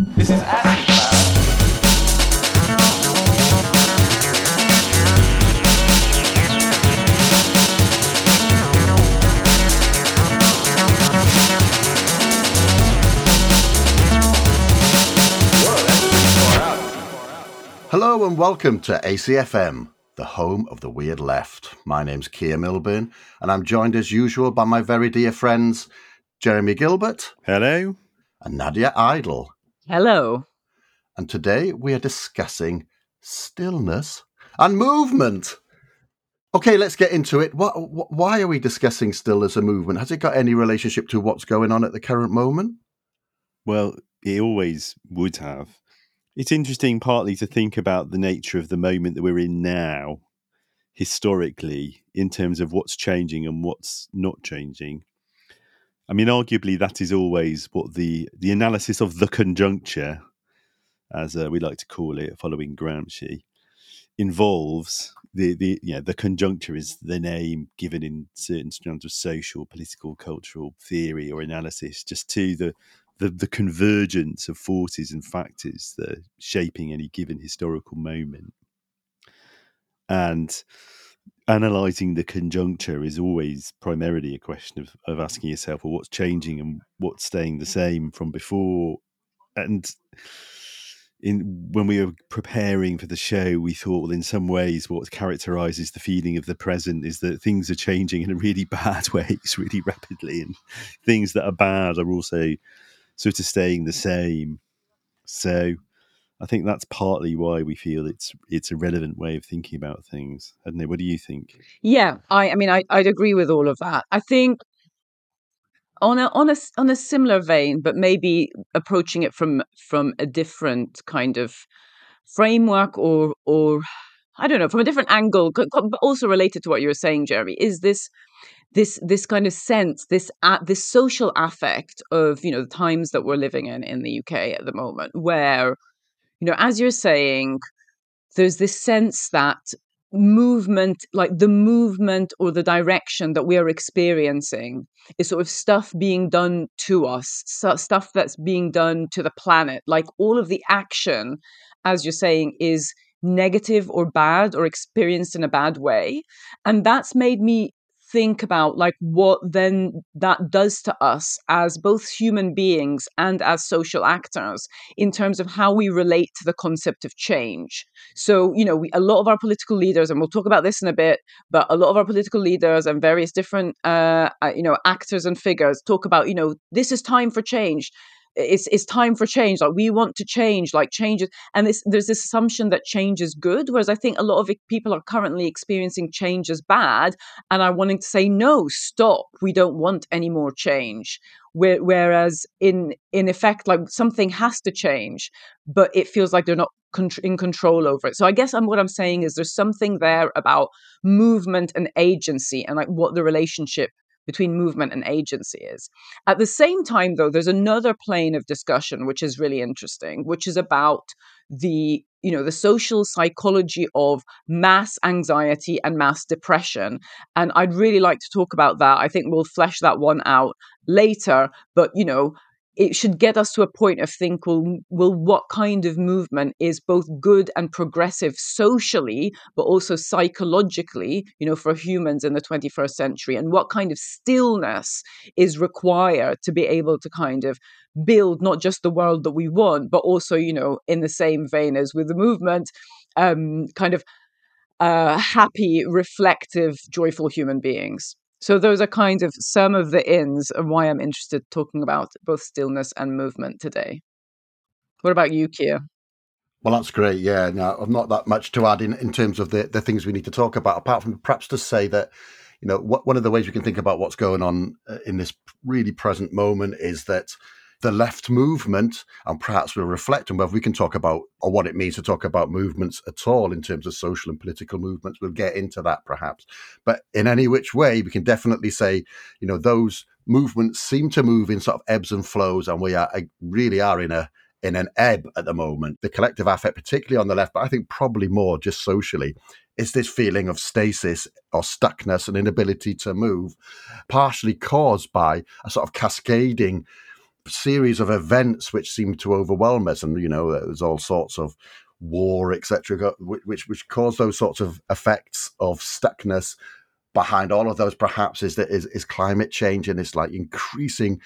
This is acid man. Whoa, that's pretty far out. Hello and welcome to ACFM, the home of the weird left. My name's Keir Milburn, and I'm joined as usual by my very dear friends Jeremy Gilbert Hello. and Nadia Idle. Hello. And today we are discussing stillness and movement. Okay, let's get into it. What, wh- why are we discussing stillness and movement? Has it got any relationship to what's going on at the current moment? Well, it always would have. It's interesting partly to think about the nature of the moment that we're in now, historically, in terms of what's changing and what's not changing. I mean, arguably, that is always what the, the analysis of the conjuncture, as uh, we like to call it, following Gramsci, involves. The, the yeah the conjuncture is the name given in certain strands of social, political, cultural theory or analysis, just to the the, the convergence of forces and factors that are shaping any given historical moment. And analyzing the conjuncture is always primarily a question of, of asking yourself, well, what's changing and what's staying the same from before? And in when we were preparing for the show, we thought, well, in some ways, what characterizes the feeling of the present is that things are changing in a really bad ways, really rapidly, and things that are bad are also sort of staying the same. So I think that's partly why we feel it's it's a relevant way of thinking about things. Know. What do you think? Yeah, I, I mean, I, I'd agree with all of that. I think on a on a on a similar vein, but maybe approaching it from from a different kind of framework or or I don't know, from a different angle, but also related to what you were saying, Jeremy. Is this this this kind of sense, this uh, this social affect of you know the times that we're living in in the UK at the moment, where you know, as you're saying, there's this sense that movement, like the movement or the direction that we are experiencing, is sort of stuff being done to us, stuff that's being done to the planet. Like all of the action, as you're saying, is negative or bad or experienced in a bad way. And that's made me think about like what then that does to us as both human beings and as social actors in terms of how we relate to the concept of change. So you know we, a lot of our political leaders and we'll talk about this in a bit but a lot of our political leaders and various different uh, uh, you know actors and figures talk about you know this is time for change it's it's time for change. Like we want to change like change is- and there's this assumption that change is good whereas i think a lot of people are currently experiencing change as bad and are wanting to say no stop. We don't want any more change. Whereas in in effect like something has to change but it feels like they're not in control over it. So i guess I'm, what i'm saying is there's something there about movement and agency and like what the relationship between movement and agency is. At the same time though there's another plane of discussion which is really interesting which is about the you know the social psychology of mass anxiety and mass depression and i'd really like to talk about that. I think we'll flesh that one out later but you know it should get us to a point of think well, well what kind of movement is both good and progressive socially but also psychologically you know for humans in the 21st century? And what kind of stillness is required to be able to kind of build not just the world that we want but also you know in the same vein as with the movement um kind of uh happy reflective joyful human beings so those are kind of some of the ins and why i'm interested talking about both stillness and movement today what about you Keir Well, that's great. Yeah, no, I've not that much to add in, in terms of the, the things we need to talk about, apart from perhaps to say that, you know, one of the ways we can think about what's going on uh, in this really present moment is that the left movement, and perhaps we'll reflect on whether we can talk about or what it means to talk about movements at all in terms of social and political movements. We'll get into that perhaps. But in any which way, we can definitely say, you know, those movements seem to move in sort of ebbs and flows, and we are really are in a in an ebb at the moment. The collective affect, particularly on the left, but I think probably more just socially, is this feeling of stasis or stuckness and inability to move, partially caused by a sort of cascading series of events which seem to overwhelm us, and you know, there's all sorts of war, etc., which which cause those sorts of effects of stuckness. Behind all of those, perhaps, is that is, is climate change and it's like increasing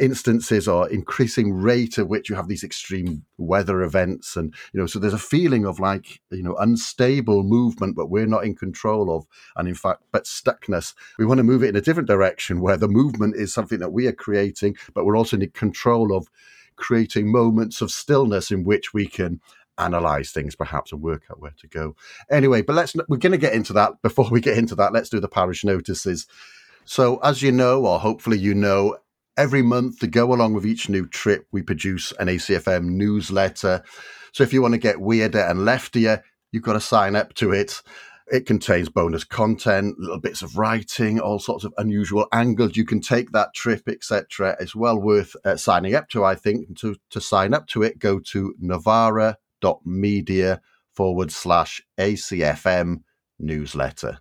instances or increasing rate at which you have these extreme weather events and you know so there's a feeling of like you know unstable movement but we're not in control of and in fact but stuckness. We want to move it in a different direction where the movement is something that we are creating but we're also in control of creating moments of stillness in which we can analyze things perhaps and work out where to go. Anyway but let's we're going to get into that. Before we get into that let's do the parish notices. So as you know or hopefully you know Every month, to go along with each new trip, we produce an ACFM newsletter. So if you want to get weirder and leftier, you've got to sign up to it. It contains bonus content, little bits of writing, all sorts of unusual angles you can take that trip, etc. It's well worth uh, signing up to, I think. To, to sign up to it, go to novara.media forward slash ACFM newsletter.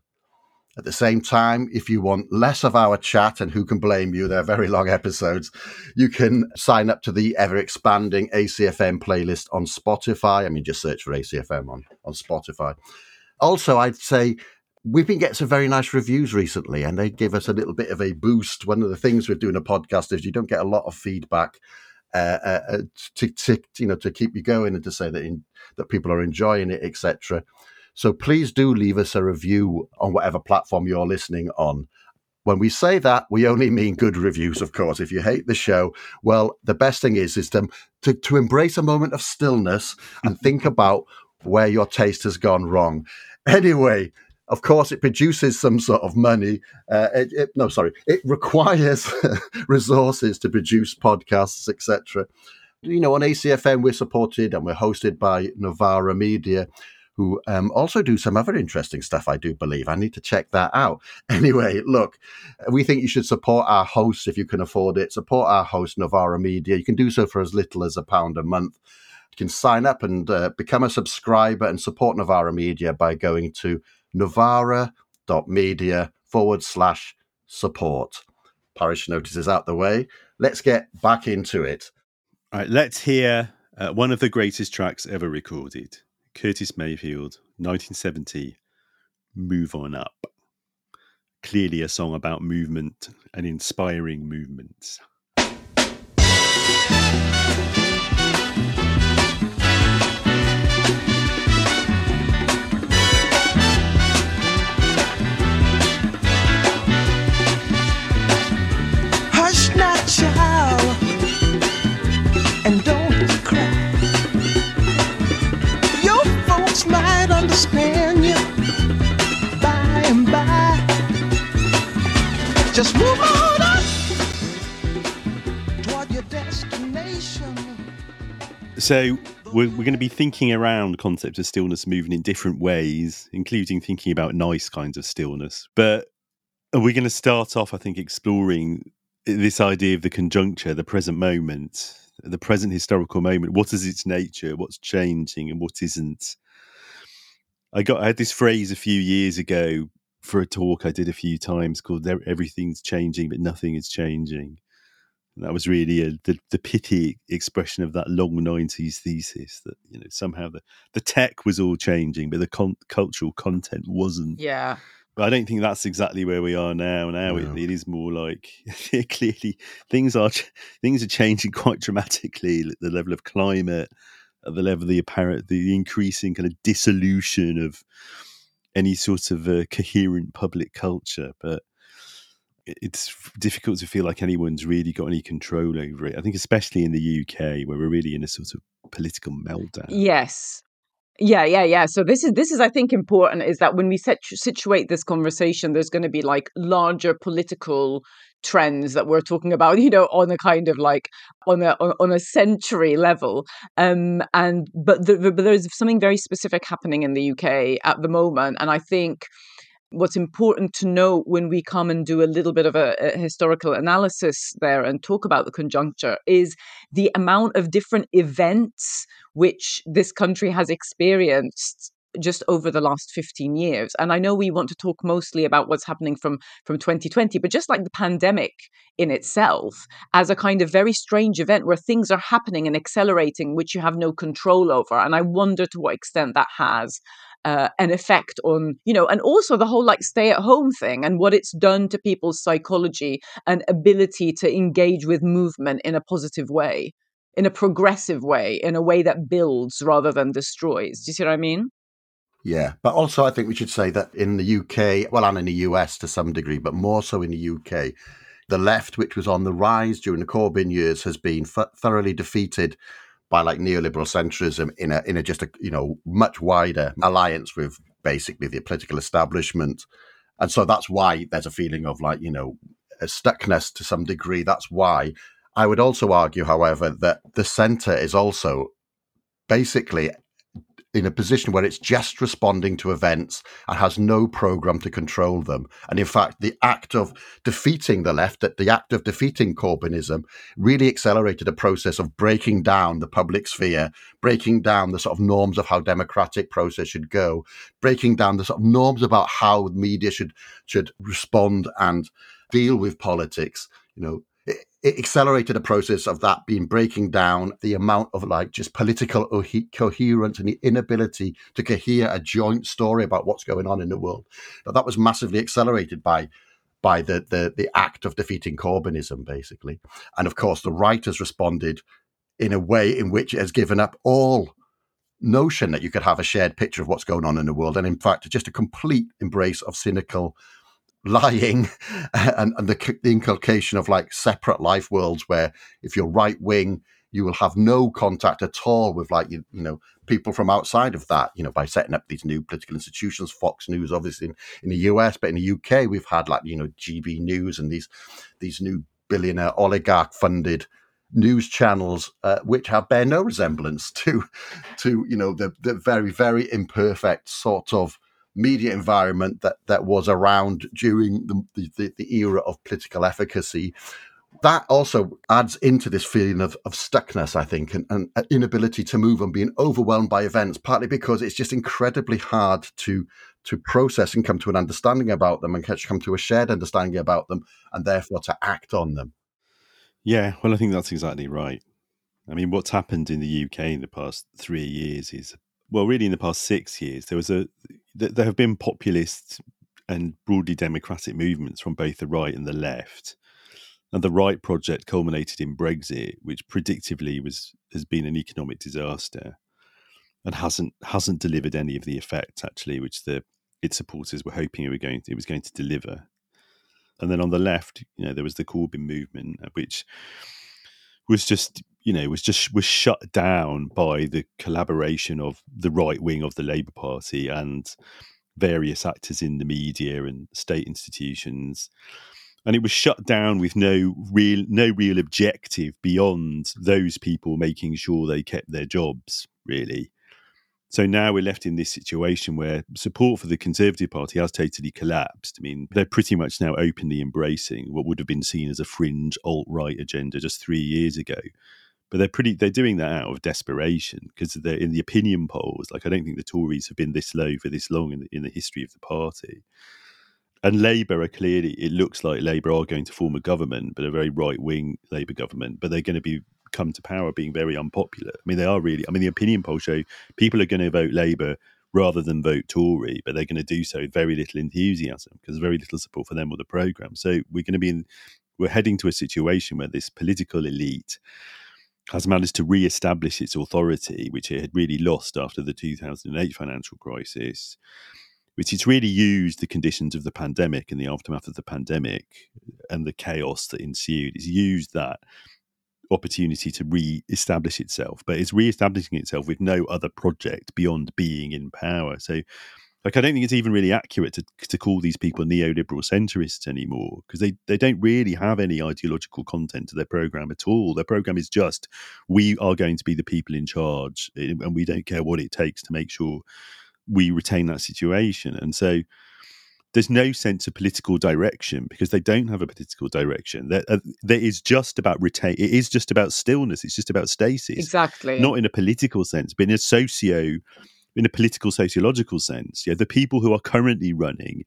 At the same time, if you want less of our chat, and who can blame you, they're very long episodes, you can sign up to the ever expanding ACFM playlist on Spotify. I mean, just search for ACFM on, on Spotify. Also, I'd say we've been getting some very nice reviews recently, and they give us a little bit of a boost. One of the things with doing a podcast is you don't get a lot of feedback. Uh, uh, uh to, to you know to keep you going and to say that in, that people are enjoying it, etc. So please do leave us a review on whatever platform you're listening on. When we say that, we only mean good reviews, of course. If you hate the show, well, the best thing is is to, to, to embrace a moment of stillness and think about where your taste has gone wrong. Anyway, of course, it produces some sort of money. Uh, it, it, no, sorry, it requires resources to produce podcasts, etc. You know, on ACFM, we're supported and we're hosted by Novara Media who um, also do some other interesting stuff, I do believe. I need to check that out. Anyway, look, we think you should support our hosts if you can afford it. Support our host, Novara Media. You can do so for as little as a pound a month. You can sign up and uh, become a subscriber and support Novara Media by going to novara.media forward slash support. Parish notices out the way. Let's get back into it. All right, let's hear uh, one of the greatest tracks ever recorded. Curtis Mayfield, 1970, Move On Up. Clearly a song about movement and inspiring movements. Just move on up toward your destination. So we're, we're going to be thinking around concepts of stillness moving in different ways, including thinking about nice kinds of stillness. But we're going to start off, I think, exploring this idea of the conjuncture, the present moment, the present historical moment. What is its nature? What's changing and what isn't? I got I had this phrase a few years ago for a talk I did a few times called "Everything's changing, but nothing is changing." And that was really a, the the pithy expression of that long '90s thesis that you know somehow the the tech was all changing, but the con- cultural content wasn't. Yeah. But I don't think that's exactly where we are now. Now no. it, it is more like clearly things are things are changing quite dramatically. The level of climate, at the level of the apparent, the increasing kind of dissolution of any sort of uh, coherent public culture. But it's difficult to feel like anyone's really got any control over it. I think, especially in the UK, where we're really in a sort of political meltdown. Yes, yeah, yeah, yeah. So this is this is I think important is that when we set, situate this conversation, there's going to be like larger political trends that we're talking about, you know, on a kind of like on a on a century level. Um, and but, the, but there's something very specific happening in the UK at the moment, and I think what's important to know when we come and do a little bit of a, a, historical analysis there and talk about the conjuncture is the amount of different events which this country has experienced just over the last 15 years. And i know we want to talk mostly about what's happening from from 2020 but just like the pandemic in itself as a kind of very strange event where things are happening and accelerating which you have no control over. And i wonder to what extent that has uh, an effect on you know and also the whole like stay at home thing and what it's done to people's psychology and ability to engage with movement in a positive way in a progressive way in a way that builds rather than destroys. Do you see what i mean? Yeah, but also I think we should say that in the UK, well, and in the US to some degree, but more so in the UK, the left, which was on the rise during the Corbyn years, has been f- thoroughly defeated by like neoliberal centrism in a in a just a you know much wider alliance with basically the political establishment, and so that's why there's a feeling of like you know a stuckness to some degree. That's why I would also argue, however, that the centre is also basically in a position where it's just responding to events and has no program to control them. And in fact, the act of defeating the left, that the act of defeating Corbynism, really accelerated a process of breaking down the public sphere, breaking down the sort of norms of how democratic process should go, breaking down the sort of norms about how media should should respond and deal with politics. You know, it, accelerated a process of that being breaking down the amount of like just political coherence and the inability to cohere a joint story about what's going on in the world. But that was massively accelerated by by the, the the act of defeating Corbynism, basically. And of course, the right has responded in a way in which it has given up all notion that you could have a shared picture of what's going on in the world, and in fact, just a complete embrace of cynical lying and, and the, the inculcation of like separate life worlds where if you're right wing you will have no contact at all with like you, you know people from outside of that you know by setting up these new political institutions. Fox news obviously in, in the us but in the uk we've had like you know gb news and these these new billionaire oligarch funded news channels uh, which have bear no resemblance to to you know the the very very imperfect sort of media environment that that was around during the, the, the era of political efficacy that also adds into this feeling of, of stuckness, I think, and, and uh, inability to move and being overwhelmed by events, partly because it's just incredibly hard to to process and come to an understanding about them and come to a shared understanding about them and therefore to act on them. Yeah, well, I think that's exactly right. I mean, what's happened in the UK in the past three years is, well, really in the past six years, there was a, there have been populist and broadly democratic movements from both the right and the left. And the right project culminated in Brexit, which predictably was has been an economic disaster, and hasn't hasn't delivered any of the effects actually, which the its supporters were hoping it were going to, it was going to deliver. And then on the left, you know, there was the Corbyn movement, uh, which was just you know was just was shut down by the collaboration of the right wing of the Labour Party and various actors in the media and state institutions and it was shut down with no real no real objective beyond those people making sure they kept their jobs really so now we're left in this situation where support for the Conservative Party has totally collapsed. I mean, they're pretty much now openly embracing what would have been seen as a fringe alt right agenda just three years ago. But they're pretty they're doing that out of desperation because they're in the opinion polls. Like I don't think the Tories have been this low for this long in the, in the history of the party. And Labour are clearly it looks like Labour are going to form a government, but a very right wing Labour government. But they're going to be come to power being very unpopular. I mean, they are really. I mean, the opinion polls show people are going to vote Labour rather than vote Tory, but they're going to do so with very little enthusiasm because very little support for them or the programme. So we're going to be in. We're heading to a situation where this political elite has managed to re-establish its authority, which it had really lost after the 2008 financial crisis, which it's really used the conditions of the pandemic and the aftermath of the pandemic and the chaos that ensued. It's used that opportunity to re-establish itself, but it's re-establishing itself with no other project beyond being in power. So like I don't think it's even really accurate to, to call these people neoliberal centrists anymore because they, they don't really have any ideological content to their program at all. Their program is just we are going to be the people in charge eh, and we don't care what it takes to make sure we retain that situation. And so there's no sense of political direction because they don't have a political direction. There, uh, there is just about retain. It is just about stillness. It's just about stasis. Exactly. Not in a political sense, but in a socio in a political sociological sense. Yeah, the people who are currently running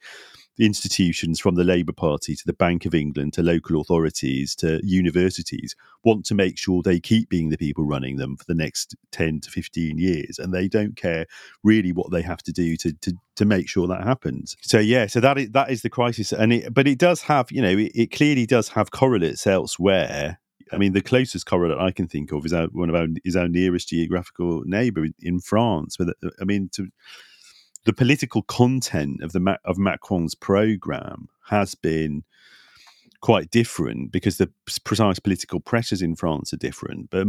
the institutions from the Labour Party to the Bank of England to local authorities to universities want to make sure they keep being the people running them for the next 10 to 15 years and they don't care really what they have to do to to, to make sure that happens so yeah so that is that is the crisis and it but it does have you know it, it clearly does have correlates elsewhere I mean, the closest correlate I can think of is our, one of our is our nearest geographical neighbour in France. But I mean, to the political content of the of Macron's program has been quite different because the precise political pressures in France are different. But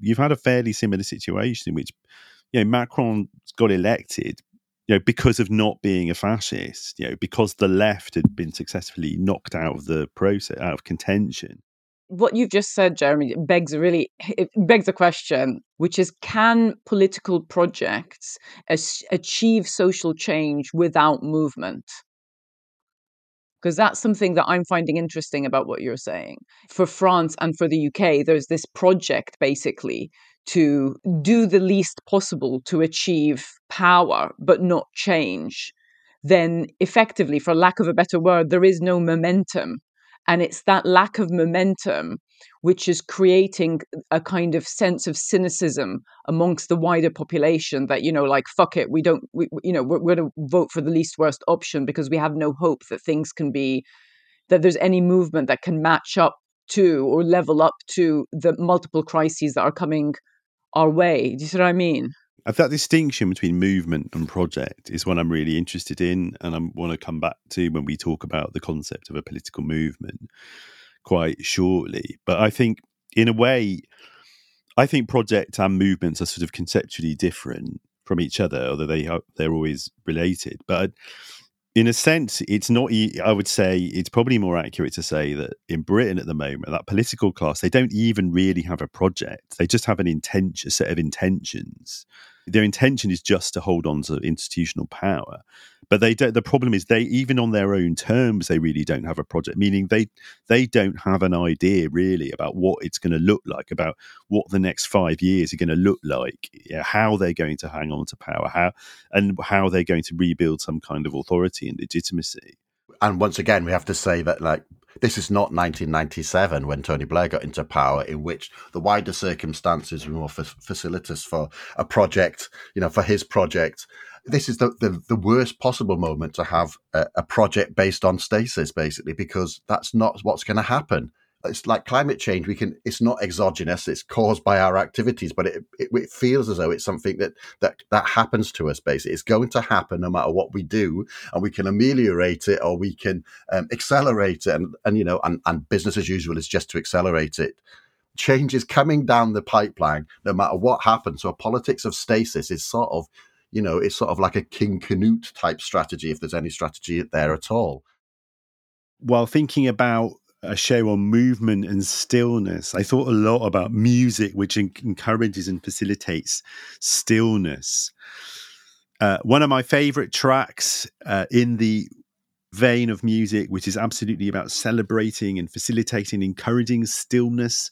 you've had a fairly similar situation in which you know Macron got elected you know because of not being a fascist you know because the left had been successfully knocked out of the process out of contention what you've just said, Jeremy, begs a really begs a question, which is: Can political projects as- achieve social change without movement? Because that's something that I'm finding interesting about what you're saying. For France and for the UK, there's this project basically to do the least possible to achieve power, but not change. Then, effectively, for lack of a better word, there is no momentum and it's that lack of momentum which is creating a kind of sense of cynicism amongst the wider population that you know like fuck it we don't we, you know we're, we're going to vote for the least worst option because we have no hope that things can be that there's any movement that can match up to or level up to the multiple crises that are coming our way. Do you see what i mean that distinction between movement and project is what I'm really interested in, and I want to come back to when we talk about the concept of a political movement quite shortly. But I think, in a way, I think project and movements are sort of conceptually different from each other, although they are they're always related. But in a sense, it's not. I would say it's probably more accurate to say that in Britain at the moment, that political class they don't even really have a project; they just have an intention, a set of intentions their intention is just to hold on to institutional power. But they don't the problem is they even on their own terms they really don't have a project meaning they they don't have an idea really about what it's going to look like about what the next five years are going to look like how they're going to hang on to power how and how they're going to rebuild some kind of authority and legitimacy. And once again we have to say that like this is not 1997 when Tony Blair got into power, in which the wider circumstances were more f- facilitous for a project, you know, for his project. This is the, the, the worst possible moment to have a, a project based on stasis, basically, because that's not what's going to happen it's like climate change we can it's not exogenous it's caused by our activities but it, it, it, feels as though it's something that that that happens to us basically. It's going to happen no matter what we do and we can ameliorate it or we can um, accelerate it and, and you know and, and business as usual is just to accelerate it. Change is coming down the pipeline no matter what happens so a politics of stasis is sort of you know it's sort of like a king canute type strategy if there's any strategy there at all. While thinking about a show on movement and stillness. I thought a lot about music, which encourages and facilitates stillness. Uh, one of my favorite tracks uh, in the vein of music, which is absolutely about celebrating and facilitating, encouraging stillness,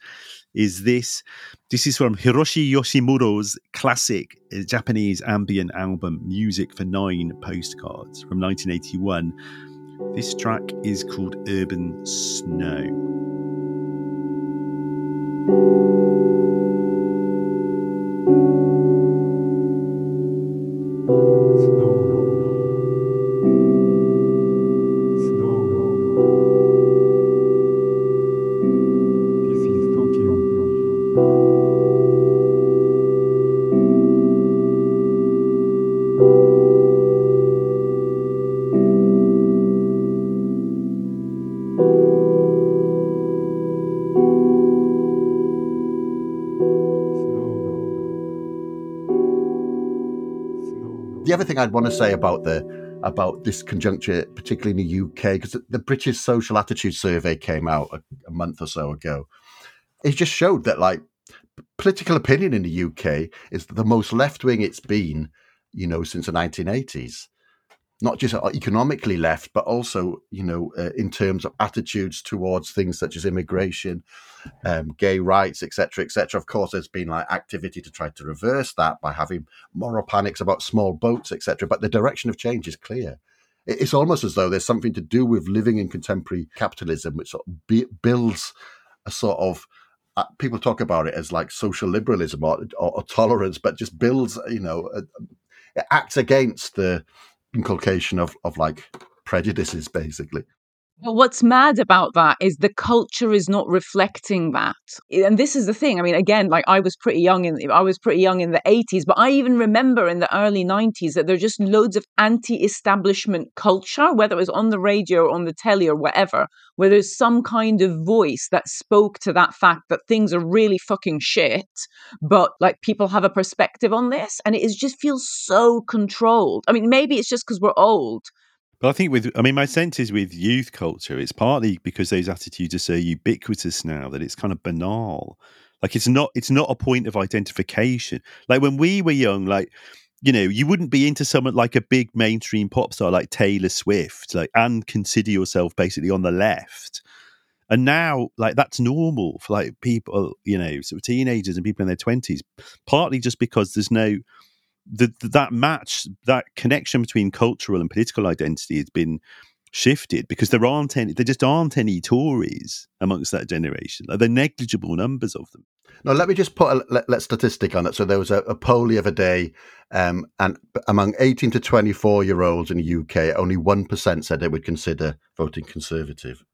is this. This is from Hiroshi Yoshimura's classic uh, Japanese ambient album, Music for Nine Postcards from 1981 this track is called Urban Snow. Thing I'd want to say about the about this conjuncture, particularly in the UK, because the British Social Attitude Survey came out a, a month or so ago. It just showed that like political opinion in the UK is the most left wing it's been, you know, since the 1980s. Not just economically left, but also, you know, uh, in terms of attitudes towards things such as immigration, um, gay rights, etc., etc. Of course, there's been like activity to try to reverse that by having moral panics about small boats, etc. But the direction of change is clear. It's almost as though there's something to do with living in contemporary capitalism, which sort of builds a sort of uh, people talk about it as like social liberalism or, or, or tolerance, but just builds, you know, it acts against the inculcation of, of like prejudices, basically. But what's mad about that is the culture is not reflecting that. And this is the thing. I mean, again, like I was pretty young in I was pretty young in the 80s, but I even remember in the early 90s that there's just loads of anti-establishment culture, whether it was on the radio or on the telly or whatever, where there's some kind of voice that spoke to that fact that things are really fucking shit, but like people have a perspective on this and it is just feels so controlled. I mean, maybe it's just because we're old, But I think with, I mean, my sense is with youth culture, it's partly because those attitudes are so ubiquitous now that it's kind of banal. Like it's not, it's not a point of identification. Like when we were young, like you know, you wouldn't be into someone like a big mainstream pop star like Taylor Swift, like and consider yourself basically on the left. And now, like that's normal for like people, you know, sort of teenagers and people in their twenties. Partly just because there's no the, that match, that connection between cultural and political identity has been shifted because there aren't any, there just aren't any Tories amongst that generation. Like, they're negligible numbers of them. Now, let me just put a let, let statistic on it. So there was a, a poll the other day, um, and among 18 to 24 year olds in the UK, only 1% said they would consider voting Conservative.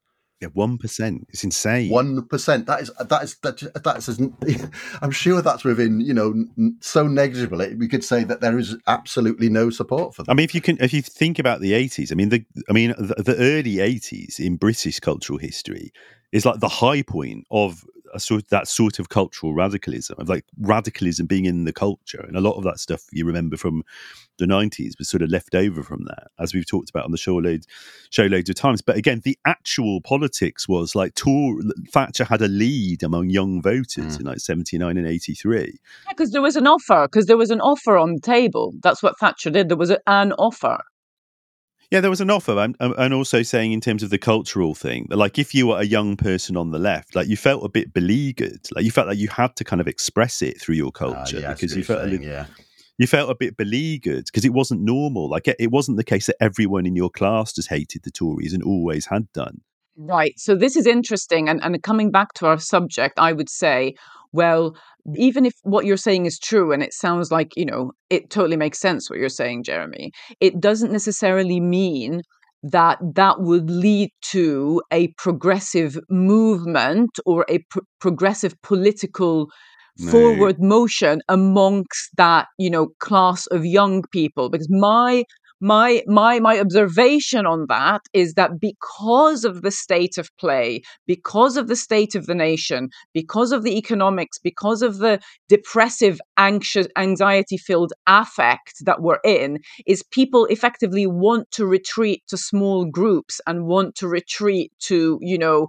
Yeah, one percent. It's insane. One percent. That is that is that that is. I'm sure that's within you know so negligible. We could say that there is absolutely no support for I mean, if you can, if you think about the eighties, I mean, the, I mean, the, the early eighties in British cultural history is like the high point of a sort that sort of cultural radicalism, of like radicalism being in the culture, and a lot of that stuff you remember from the nineties was sort of left over from that, as we've talked about on the show loads, show loads of times. But again, the actual politics was like Tor- Thatcher had a lead among young voters Mm. in like seventy nine and eighty three. because there was an offer. Because there was an offer on the table. That's what Thatcher did. There was a, an offer. Yeah, there was an offer, and, and also saying in terms of the cultural thing, that like if you were a young person on the left, like you felt a bit beleaguered, like you felt like you had to kind of express it through your Ah, culture yeah, because you you're felt a saying, little, yeah. you felt a bit beleaguered because it wasn't normal. Like it, it wasn't the case that everyone in your class just hated the Tories and always had done. Right. So this is interesting. And, and coming back to our subject, I would say, well, even if what you're saying is true, and it sounds like, you know, it totally makes sense what you're saying, Jeremy, it doesn't necessarily mean that that would lead to a progressive movement or a pr- progressive political No. forward motion amongst that you know class of young people because my my my my observation on that is that because of the state of play because of the state of the nation because of the economics because of the depressive anxious anxiety filled affect that we're in is people effectively want to retreat to small groups and want to retreat to you know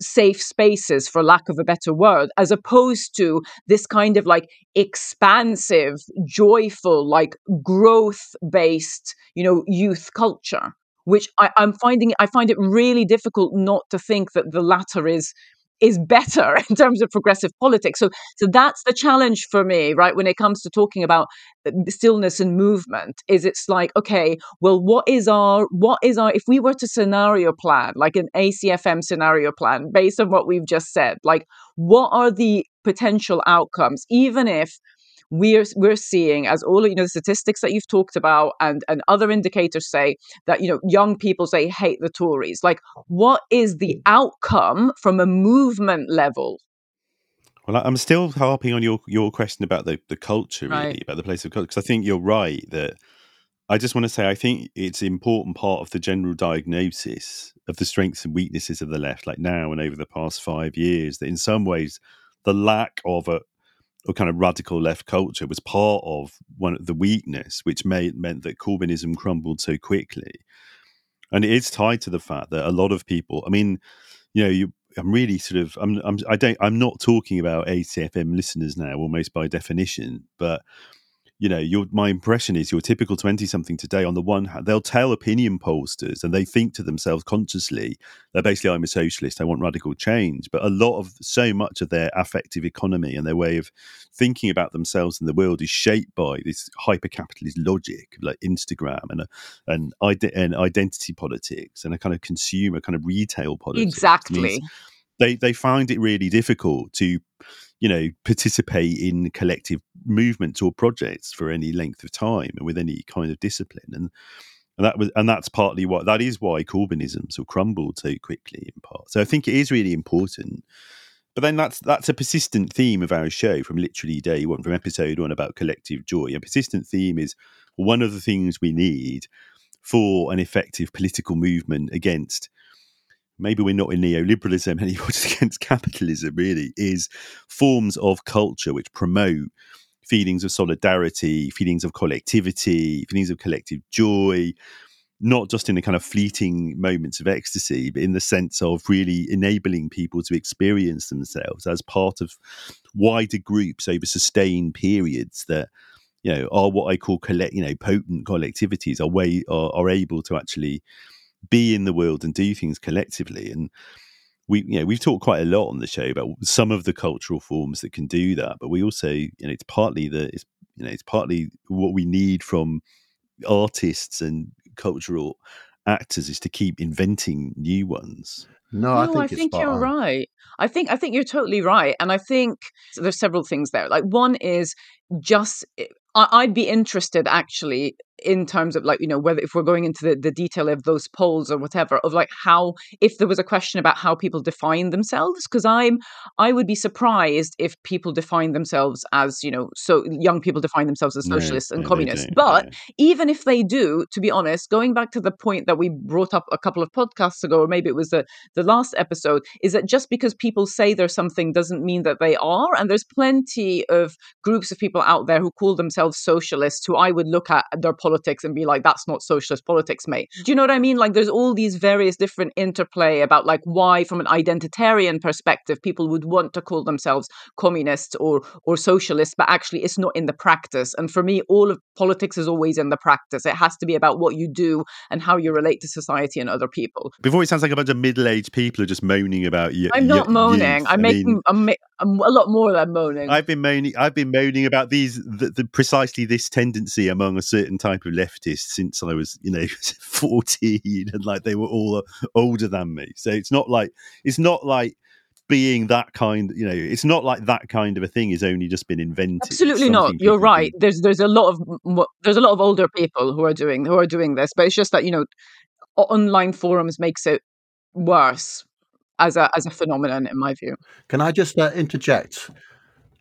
safe spaces for lack of a better word as opposed to this kind of like expansive joyful like growth based you know youth culture which I, i'm finding i find it really difficult not to think that the latter is is better in terms of progressive politics. So so that's the challenge for me right when it comes to talking about uh, stillness and movement is it's like okay well what is our what is our if we were to scenario plan like an acfm scenario plan based on what we've just said like what are the potential outcomes? Even if we're we're seeing as all you know the statistics that you've talked about and and other indicators say that you know young people say hate the tories like what is the outcome from a movement level Well, I'm still harping on your your question about the the culture, really, Right. about the place of culture, because I think you're right that. I just want to say I think it's an important part of the general diagnosis of the strengths and weaknesses of the left, like now and over the past five years, that in some ways the lack of a, a kind of radical left culture was part of one of the weakness, which made meant that Corbynism crumbled so quickly. And it is tied to the fact that a lot of people, I mean, you know, you I'm really sort of I'm I'm I don't I'm not talking about ACFM listeners now almost by definition, but you know, your my impression is your typical twenty something today. On the one hand, they'll tell opinion pollsters, and they think to themselves consciously that basically I'm a socialist, I want radical change. But a lot of so much of their affective economy and their way of thinking about themselves and the world is shaped by this hyper capitalist logic, like Instagram and a, and, and identity politics and a kind of consumer kind of retail politics. Exactly. They they find it really difficult to you know participate in collective movements or projects for any length of time and with any kind of discipline and and that was and that's partly what that is why Corbynism sort of crumbled so quickly in part. So I think it is really important. But then that's that's a persistent theme of our show from literally day one, from episode one about collective joy. A persistent theme is one of the things we need for an effective political movement against maybe we're not in neoliberalism anymore, just against capitalism, really, is forms of culture which promote feelings of solidarity, feelings of collectivity, feelings of collective joy, not just in the kind of fleeting moments of ecstasy, but in the sense of really enabling people to experience themselves as part of wider groups over sustained periods that you know are what I call collect, you know, potent collectivities are way are, are able to actually be in the world and do things collectively and we you know we've talked quite a lot on the show about some of the cultural forms that can do that but we also you know it's partly the it's you know it's partly what we need from artists and cultural actors is to keep inventing new ones No, I No, think I think you're on. right. I think I think you're totally right, and I think so there's several things there. Like one is just I, I'd be interested actually in terms of like you know whether if we're going into the, the detail of those polls or whatever of like how if there was a question about how people define themselves because i'm i would be surprised if people define themselves as you know so young people define themselves as No, socialists and no, communists. But even if they do to be honest going back to the point that we brought up a couple of podcasts ago or maybe it was the the last episode is that just because people say there's something doesn't mean that they are. And there's plenty of groups of people out there who call themselves socialists who I would look at their politics and be like that's not socialist politics mate do you know what I mean like there's all these various different interplay about like why from an identitarian perspective people would want to call themselves communists or or socialists but actually it's not in the practice and for me all of politics is always in the practice it has to be about what you do and how you relate to society and other people before it sounds like a bunch of middle-aged people are just moaning about you. I'm not moaning. I making. mean, I'm, I'm a lot more than moaning. I've been moaning. I've been moaning about these, the, the precisely this tendency among a certain type of leftists since I was, you know, fourteen, and like they were all uh, older than me. So it's not like it's not like being that kind. You know, it's not like that kind of a thing has only just been invented. Absolutely not. You're right. do. There's there's a lot of m- there's a lot of older people who are doing who are doing this, but it's just that you know, online forums makes it worse as a as a phenomenon in my view. Can I just uh, interject?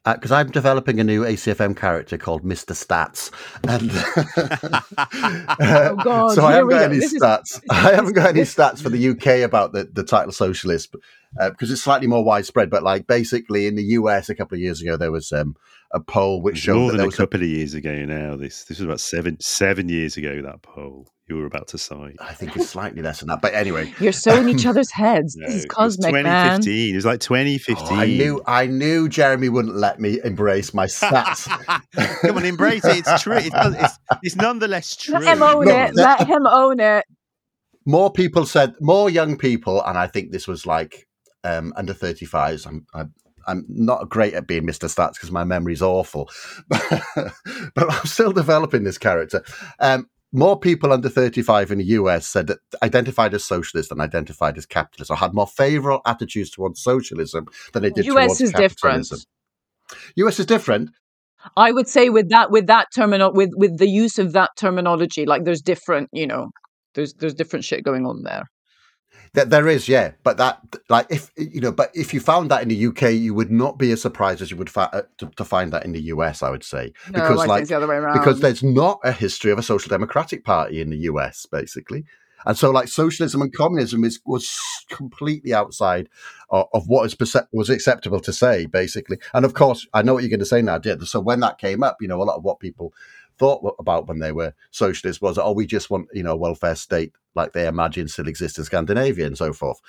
Because I'm developing a new ACFM character called Mr. Stats, and Oh God, so I haven't got go. any This is stats. I haven't got any stats for the UK about the, the title socialist uh, because it's slightly more widespread. But like basically in the US a couple of years ago, there was um, a poll which showed more that than there a was a, couple of years ago now. This this was about seven seven years ago. That poll you were about to cite. I think it's slightly less than that. But anyway, You're so in each other's heads. No, This is it was cosmic, man. 2015. It was like 2015. oh, I knew I knew Jeremy wouldn't let me embrace my stats. Come on, embrace it. It's true. It's, it's, it's nonetheless true. Let him own Look, it. that- Let him own it. more people said more young people and i think this was like um under 35s i'm i'm, I'm not great at being mr stats because my memory's awful but i'm still developing this character um more people under 35 in the US said that identified as socialist and identified as capitalist or had more favorable attitudes towards socialism than they did US towards is different. US is different. I would say with that with that terminal with with the use of that terminology, like there's different, you know, there's there's different shit going on there. That there is, yeah, but that like if you know, but if you found that in the UK, you would not be as surprised as you would fa- uh, to, to find that in the US. I would say No, because I like the other way around. because there's not a history of a social democratic party in the US, basically. And so, like socialism and communism is was completely outside of, of what is percep- was acceptable to say, basically. And of course, I know what you're going to say now, Did So when that came up, you know, a lot of what people thought about when they were socialists was, oh, we just want you know a welfare state like they imagine still exists in Scandinavia and so forth,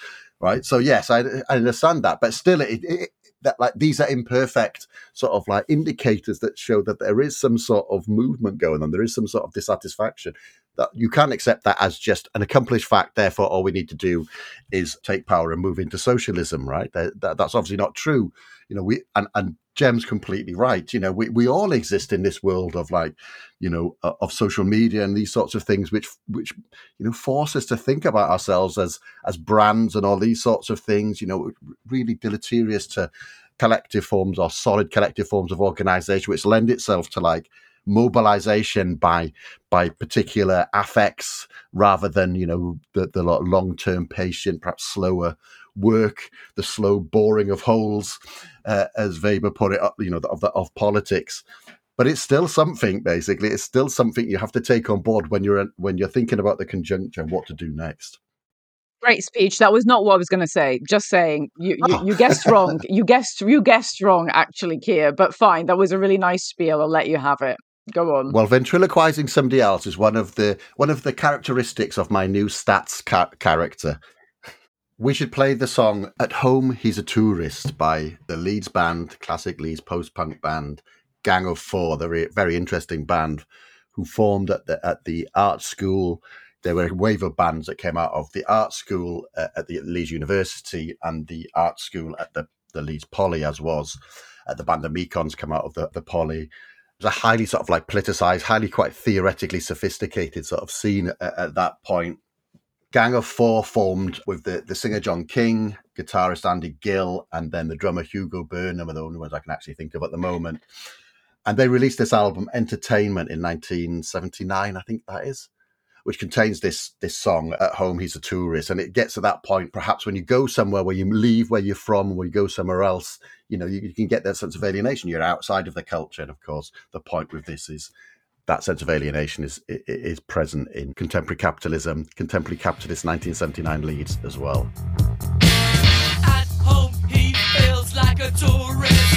right? So yes, I, I understand that, but still, it, it that like these are imperfect sort of like indicators that show that there is some sort of movement going on. There is some sort of dissatisfaction. That you can't accept that as just an accomplished fact. Therefore, all we need to do is take power and move into socialism. Right? That, that, that's obviously not true. You know, we and and Jem's completely right. You know, we, we all exist in this world of like, you know, uh, of social media and these sorts of things, which which you know force us to think about ourselves as as brands and all these sorts of things. You know, really deleterious to collective forms or solid collective forms of organization, which lend itself to like mobilization by by particular affects rather than you know the, the long term patient, perhaps slower work, the slow boring of holes, uh, as Weber put it, you know, of the, of politics. But it's still something. Basically, it's still something you have to take on board when you're when you're thinking about the conjuncture and what to do next. Great speech. That was not what I was going to say. Just saying, you, you, Oh. you guessed wrong. you guessed you guessed wrong, actually, Keir. But fine, that was a really nice spiel. I'll let you have it. Go on. Well, ventriloquizing somebody else is one of the one of the characteristics of my new stats ca- character. We should play the song "At Home He's a Tourist" by the Leeds band, classic Leeds post-punk band, Gang of Four. They're a very interesting band who formed at the at the art school. There were a wave of bands that came out of the art school uh, at the Leeds University and the art school at the, the Leeds Poly, as was. Uh, the band the Mekons come out of the, the Poly it was a highly sort of like politicized, highly quite theoretically sophisticated sort of scene at, at that point. Gang of Four formed with the, the singer John King, guitarist Andy Gill, and then the drummer Hugo Burnham are the only ones I can actually think of at the moment. And they released this album, Entertainment, in 1979, I think that is, which contains this this song, At Home He's a Tourist. And it gets to that point, perhaps when you go somewhere where you leave where you're from, where you go somewhere else, you know, you, you can get that sense of alienation. You're outside of the culture. And of course, the point with this is that sense of alienation is is present in contemporary capitalism, contemporary capitalist 1979 Leeds as well. At home, he feels like a tourist.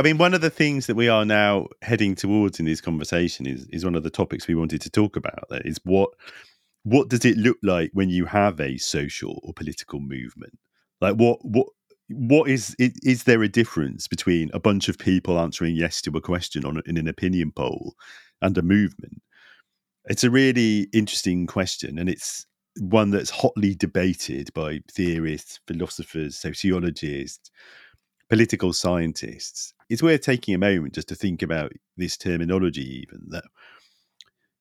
I mean, one of the things that we are now heading towards in this conversation is is one of the topics we wanted to talk about. That is what what does it look like when you have a social or political movement? Like what what what is is there a difference between a bunch of people answering yes to a question on in an opinion poll and a movement? It's a really interesting question, and it's one that's hotly debated by theorists, philosophers, sociologists, political scientists. It's worth taking a moment just to think about this terminology, even that.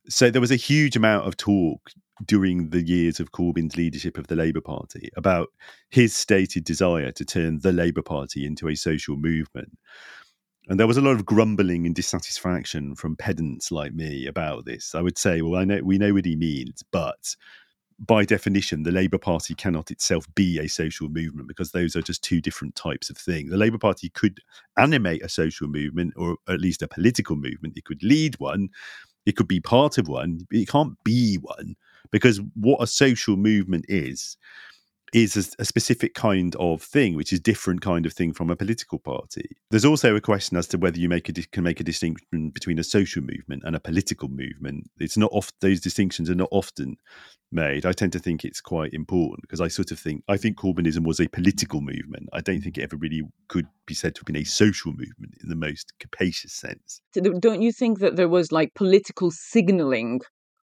So there was a huge amount of talk during the years of Corbyn's leadership of the Labour Party about his stated desire to turn the Labour Party into a social movement. And there was a lot of grumbling and dissatisfaction from pedants like me about this. I would say, well, I know we know what he means, but by definition, the Labour Party cannot itself be a social movement because those are just two different types of thing. The Labour Party could animate a social movement or at least a political movement. It could lead one. It could be part of one. It can't be one because what a social movement is is a, a specific kind of thing, which is different kind of thing from a political party. There's also a question as to whether you make a can make a distinction between a social movement and a political movement. It's not oft those distinctions are not often made. I tend to think it's quite important because I sort of think I think Corbynism was a political movement. I don't think it ever really could be said to have been a social movement in the most capacious sense. Don't you think that there was like political signaling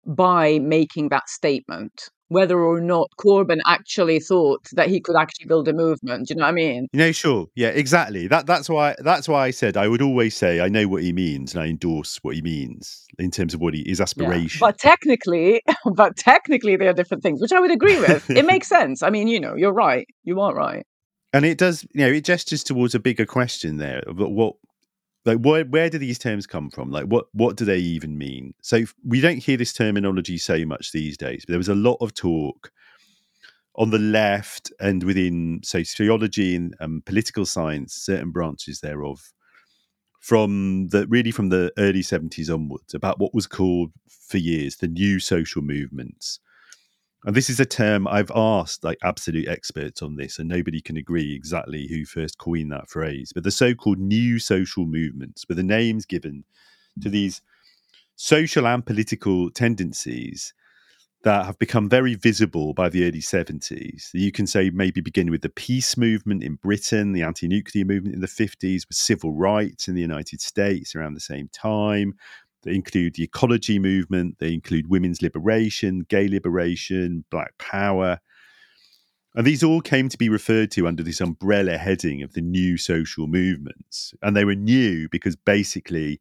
by making that statement, whether or not Corbyn actually thought that he could actually build a movement? Do you know what I mean? You know, sure, yeah, exactly. That that's why that's why I said I would always say I know what he means and I endorse what he means in terms of what he his Yeah. aspiration. But technically, but technically, they are different things, which I would agree with. it makes sense. I mean, you know, you're right. You are right. and it does you know it gestures towards a bigger question there But what like where where do these terms come from like what what do they even mean so we don't hear this terminology so much these days but there was a lot of talk on the left and within sociology and um, political science certain branches thereof from the really from the early 70s onwards about what was called for years the new social movements. And this is a term I've asked like absolute experts on this, and nobody can agree exactly who first coined that phrase. But the so called new social movements were the names given to mm. these social and political tendencies that have become very visible by the early 70s. You can say maybe begin with the peace movement in Britain, the anti nuclear movement in the 50s, with civil rights in the United States around the same time. They include the ecology movement, they include women's liberation, gay liberation, black power. And these all came to be referred to under this umbrella heading of the new social movements. And they were new because basically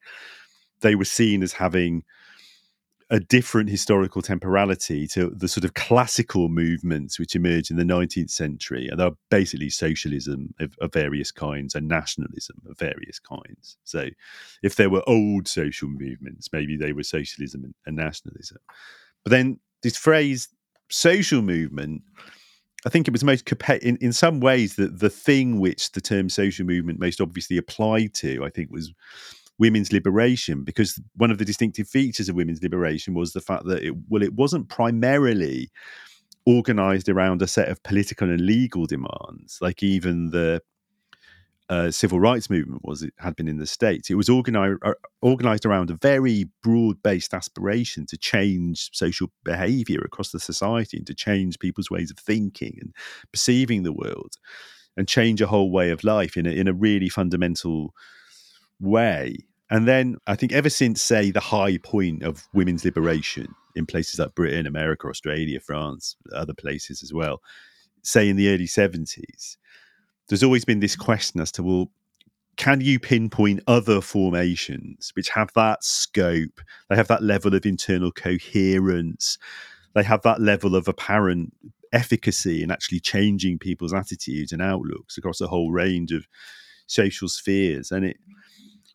they were seen as having a different historical temporality to the sort of classical movements which emerged in the 19th century. And they're basically socialism of, of, various kinds and nationalism of various kinds. So if there were old social movements, maybe they were socialism and, and nationalism. But then this phrase, social movement, I think it was most in, in some ways that the thing which the term social movement most obviously applied to, I think, was women's liberation because one of the distinctive features of women's liberation was the fact that it well it wasn't primarily organized around a set of political and legal demands like even the uh, civil rights movement was it had been in the states. It was organized uh, organized around a very broad based aspiration to change social behavior across the society and to change people's ways of thinking and perceiving the world and change a whole way of life in a, in a really fundamental way. And then I think ever since, say, the high point of women's liberation in places like Britain, America, Australia, France, other places as well, say in the early 70s, there's always been this question as to, well, can you pinpoint other formations which have that scope? They have that level of internal coherence. They have that level of apparent efficacy in actually changing people's attitudes and outlooks across a whole range of social spheres. And it,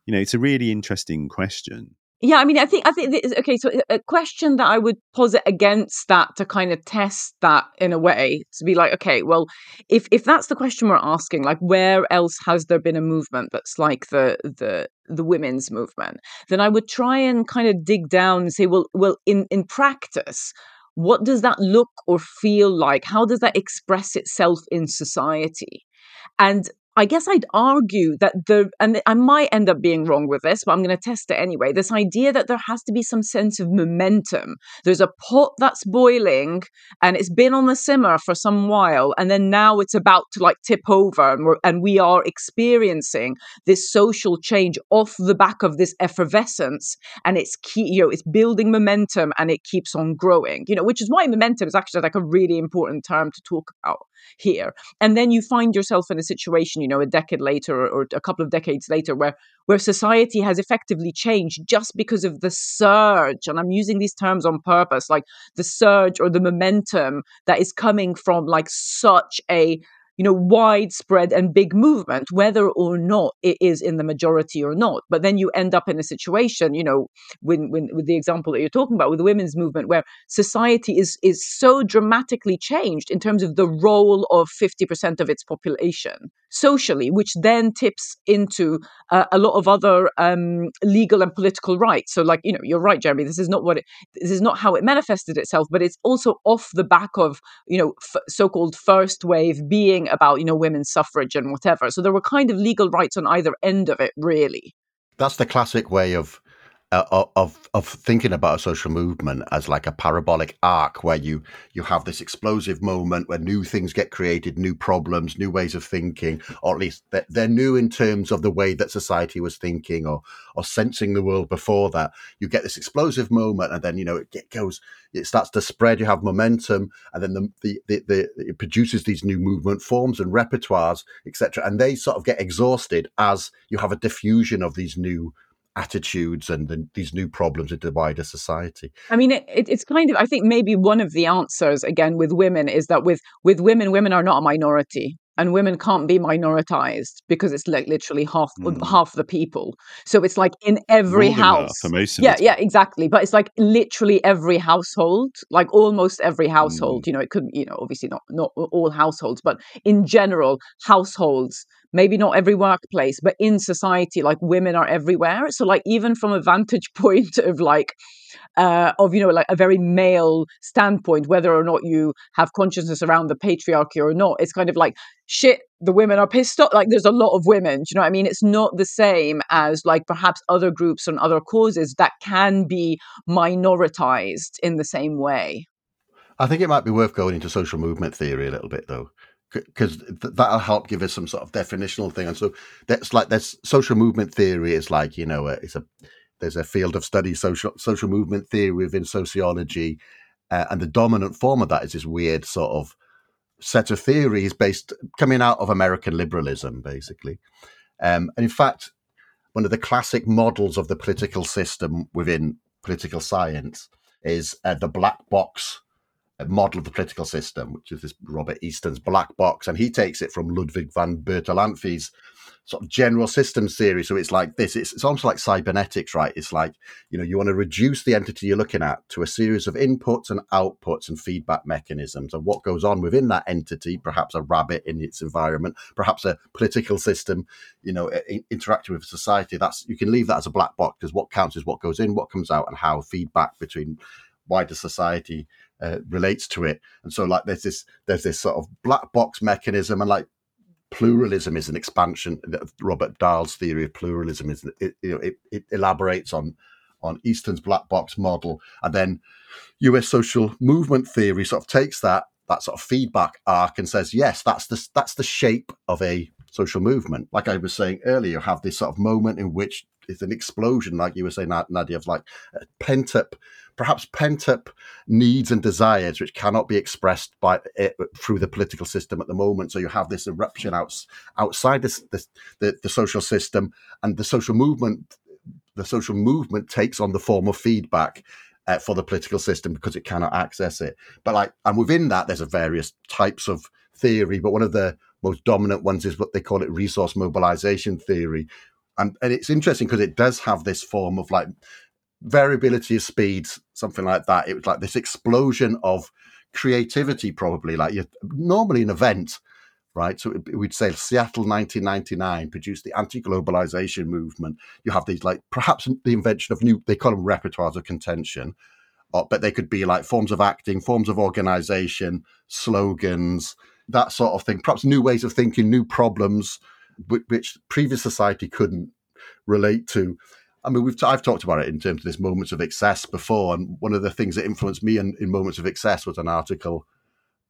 you know, it's a really interesting question. Yeah, I mean, I think I think this, okay. So uh, a question that I would posit against that to kind of test that in a way to be like, okay, well, if if that's the question we're asking, like, where else has there been a movement that's like the the the women's movement? Then I would try and kind of dig down and say, well, well, in in practice, what does that look or feel like? How does that express itself in society? And I guess I'd argue that the, and I might end up being wrong with this, but I'm going to test it anyway. This idea that there has to be some sense of momentum. There's a pot that's boiling and it's been on the simmer for some while, and then now it's about to like tip over, and, we're, and we are experiencing this social change off the back of this effervescence, and it's key, you know, it's building momentum and it keeps on growing, you know, which is why momentum is actually like a really important term to talk about here. And then you find yourself in a situation, you know, a decade later or, a couple of decades later where where society has effectively changed just because of the surge. And I'm using these terms on purpose, like the surge or the momentum that is coming from like such a you know, widespread and big movement, whether or not it is in the majority or not. But then you end up in a situation, you know, when, when with the example that you're talking about with the women's movement, where society is is so dramatically changed in terms of the role of 50% of its population socially, which then tips into uh, a lot of other um, legal and political rights. So, like, you know, you're right, Jeremy. This is not what it, this is not how it manifested itself, but it's also off the back of you know f- so-called first wave being about you know women's suffrage and whatever. So there were kind of legal rights on either end of it, really. That's the classic way of uh, of of thinking about a social movement as like a parabolic arc where you you have this explosive moment where new things get created new problems new ways of thinking or at least they're, they're new in terms of the way that society was thinking or or sensing the world before that. You get this explosive moment and then you know it goes it starts to spread you have momentum and then the the, the, the it produces these new movement forms and repertoires etc and they sort of get exhausted as you have a diffusion of these new attitudes and the, these new problems into the wider society. I mean, it, it, it's kind of. I think maybe one of the answers again with women is that with with women, women are not a minority. And women can't be minoritized because it's like literally half Mm. half the people. So it's like in every More than half, house. Yeah, yeah, exactly. But it's like literally every household, like almost every Mm. household. You know, it could, you know, obviously not not all households, but in general, households. Maybe not every workplace, but in society, like women are everywhere. So like even from a vantage point of like uh, of you know like a very male standpoint, whether or not you have consciousness around the patriarchy or not, it's kind of like shit. The women are pissed off. Like there's a lot of women. Do you know what I mean? It's not the same as like perhaps other groups and other causes that can be minoritized in the same way. I think it might be worth going into social movement theory a little bit, though, because th- that'll help give us some sort of definitional thing. And so that's like there's social movement theory is like you know uh, it's a there's a field of study social social movement theory within sociology, uh, and the dominant form of that is this weird sort of set of theories based coming out of American liberalism, basically. Um, and in fact, one of the classic models of the political system within political science is uh, the black box uh, model of the political system, which is this Robert Easton's black box, and he takes it from Ludwig von Bertalanffy's sort of general systems theory. So it's like this: it's, it's almost like cybernetics, right? It's like you know you want to reduce the entity you're looking at to a series of inputs and outputs and feedback mechanisms, and what goes on within that entity. Perhaps a rabbit in its environment, perhaps a political system, you know, interacting with society. That's you can leave that as a black box because what counts is what goes in, what comes out, and how feedback between wider society uh, relates to it. And so, like, there's this there's this sort of black box mechanism, and like pluralism is an expansion. Robert Dahl's theory of pluralism is it, you know it, it elaborates on on Easton's black box model, and then U.S. social movement theory sort of takes that that sort of feedback arc and says, yes, that's the that's the shape of a social movement. Like I was saying earlier, you have this sort of moment in which it's an explosion, like you were saying, Nad- Nadia, of like pent up, perhaps pent up needs and desires which cannot be expressed by it through the political system at the moment. So you have this eruption outs, outside this, this the, the social system, and the social movement. The social movement takes on the form of feedback uh, for the political system because it cannot access it. But like, and within that, there's a various types of theory. But one of the most dominant ones is what they call it resource mobilization theory, and and it's interesting because it does have this form of like variability of speeds, something like that. It was like this explosion of creativity, probably like you normally an event. Right, so it- we'd say Seattle 1999 produced the anti-globalization movement. You have these like perhaps the invention of new, they call them repertoires of contention, or, but they could be like forms of acting, forms of organization, slogans, that sort of thing. Perhaps new ways of thinking, new problems, which, which previous society couldn't relate to. I mean, we've I've talked about it in terms of this moments of excess before, and one of the things that influenced me in, in moments of excess was an article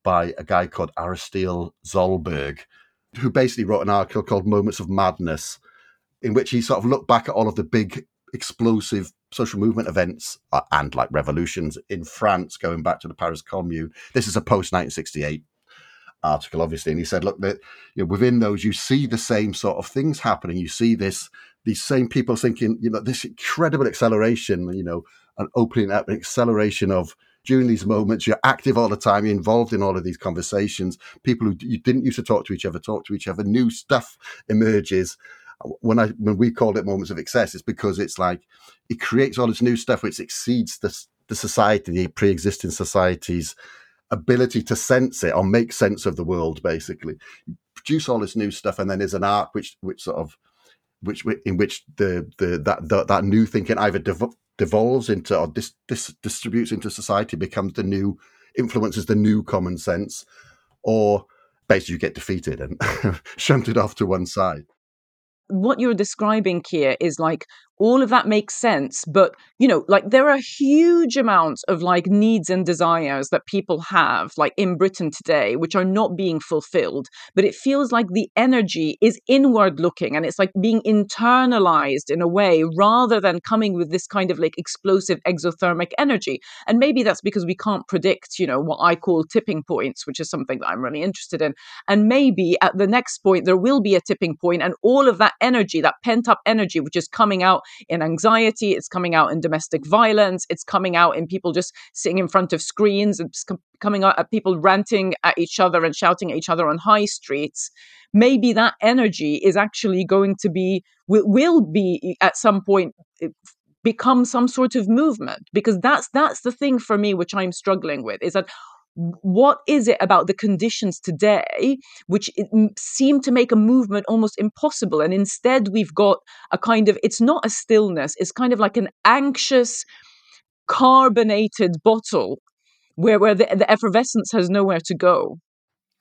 by a guy called Aristide Zolberg, who basically wrote an article called "Moments of Madness," in which he sort of looked back at all of the big explosive social movement events uh, and like revolutions in France going back to the Paris Commune. This is a post 1968 article, obviously, and he said, look, that you know, within those you see the same sort of things happening. You see this these same people thinking, you know, this incredible acceleration, you know, an opening up, an acceleration of during these moments. You're active all the time. You're involved in all of these conversations. People who you didn't used to talk to each other talk to each other. New stuff emerges. Uh, when I when we called it moments of excess, it's because it's like it creates all this new stuff which exceeds the the society, the pre-existing society's ability to sense it or make sense of the world. Basically, you produce all this new stuff, and then there's an arc which which sort of which in which the the that that, that new thinking either dev- devolves into or dis, dis, distributes into society, becomes the new influences the new common sense, or basically you get defeated and shunted off to one side. what you're describing here is like all of that makes sense but you know like there are huge amounts of like needs and desires that people have like in britain today which are not being fulfilled but it feels like the energy is inward looking and it's like being internalized in a way rather than coming with this kind of like explosive exothermic energy. And maybe that's because we can't predict you know what i call tipping points which is something that i'm really interested in. And maybe at the next point there will be a tipping point and all of that energy that pent up energy which is coming out in anxiety, it's coming out in domestic violence, it's coming out in people just sitting in front of screens, it's com- coming out at people ranting at each other and shouting at each other on high streets. Maybe that energy is actually going to be, will, will be at some point become some sort of movement because that's that's the thing for me which i'm struggling with is that what is it about the conditions today which seem to make a movement almost impossible? And instead we've got a kind of it's not a stillness it's kind of like an anxious carbonated bottle where where the, the effervescence has nowhere to go.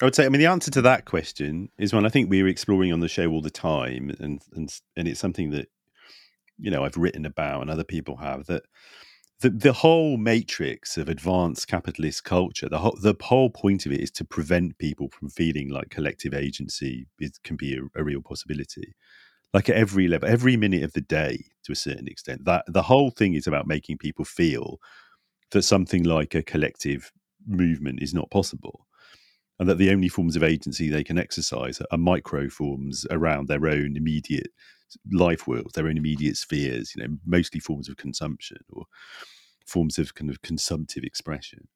I would say, I mean, the answer to that question is one I think we're exploring on the show all the time, and and and it's something that you know I've written about and other people have that the the whole matrix of advanced capitalist culture, the whole the whole point of it is to prevent people from feeling like collective agency is, can be a, a real possibility. Like at every level, every minute of the day, to a certain extent, that the whole thing is about making people feel that something like a collective movement is not possible and that the only forms of agency they can exercise are micro forms around their own immediate life worlds, their own immediate spheres, you know, mostly forms of consumption or forms of kind of consumptive expression.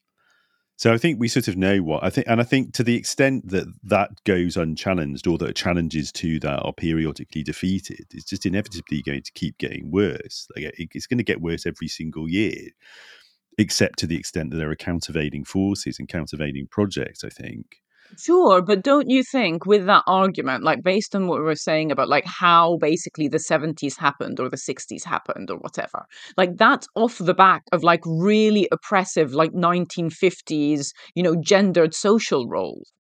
So I think we sort of know what I think, and I think to the extent that that goes unchallenged or that challenges to that are periodically defeated, it's just inevitably going to keep getting worse. Like it's going to get worse every single year, except to the extent that there are countervailing forces and countervailing projects. I think. Sure, but don't you think with that argument, like based on what we were saying about like how basically the 70s happened or the 60s happened or whatever, like that's off the back of like really oppressive, like 1950s, you know, gendered social roles.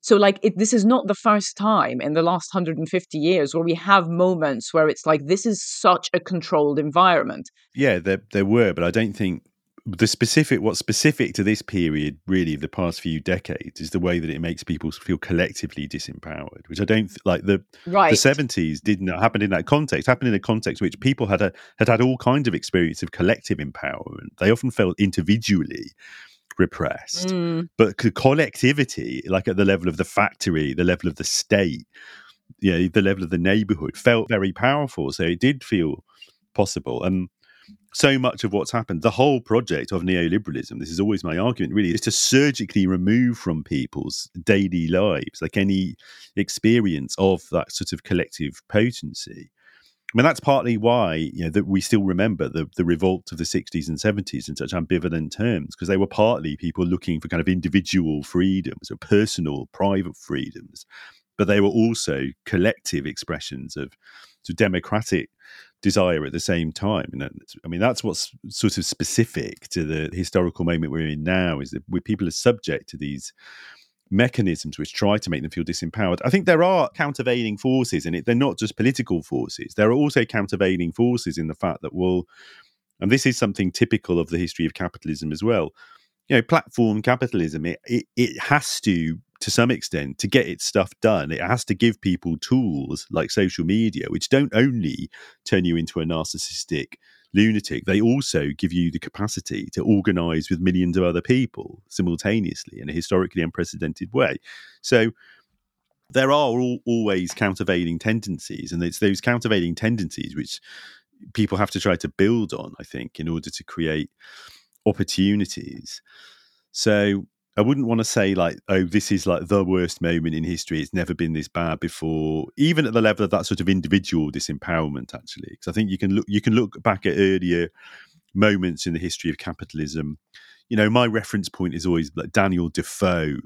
So like it, this is not the first time in the last 150 years where we have moments where it's like this is such a controlled environment. Yeah, there there were, but I don't think the specific what's specific to this period, really, of the past few decades, is the way that it makes people feel collectively disempowered. Which I don't th- like. the right. The seventies didn't happen in that context. Happened in a context which people had a, had had all kinds of experience of collective empowerment. They often felt individually repressed, Mm. but co- collectivity, like at the level of the factory, the level of the state, you know, the level of the neighborhood, felt very powerful. So it did feel possible. And so much of what's happened, the whole project of neoliberalism, this is always my argument, really, is to surgically remove from people's daily lives, like any experience of that sort of collective potency. I mean, that's partly why you know that we still remember the the revolt of the '60s and '70s in such ambivalent terms, because they were partly people looking for kind of individual freedoms or personal, private freedoms, but they were also collective expressions of, of democratic desire at the same time. And I mean, that's what's sort of specific to the historical moment we're in now is that people are subject to these mechanisms which try to make them feel disempowered. I think there are countervailing forces in it. They're not just political forces. There are also countervailing forces in the fact that, well, and this is something typical of the history of capitalism as well. You know, platform capitalism, it, it, it has to, to some extent, to get its stuff done, it has to give people tools like social media, which don't only turn you into a narcissistic lunatic, they also give you the capacity to organize with millions of other people simultaneously in a historically unprecedented way. So there are all, always countervailing tendencies, and it's those countervailing tendencies which people have to try to build on, I think, in order to create opportunities. So I wouldn't want to say like, oh, this is like the worst moment in history. It's never been this bad before, even at the level of that sort of individual disempowerment. Actually, because I think you can look you can look back at earlier moments in the history of capitalism. You know, my reference point is always like Daniel Defoe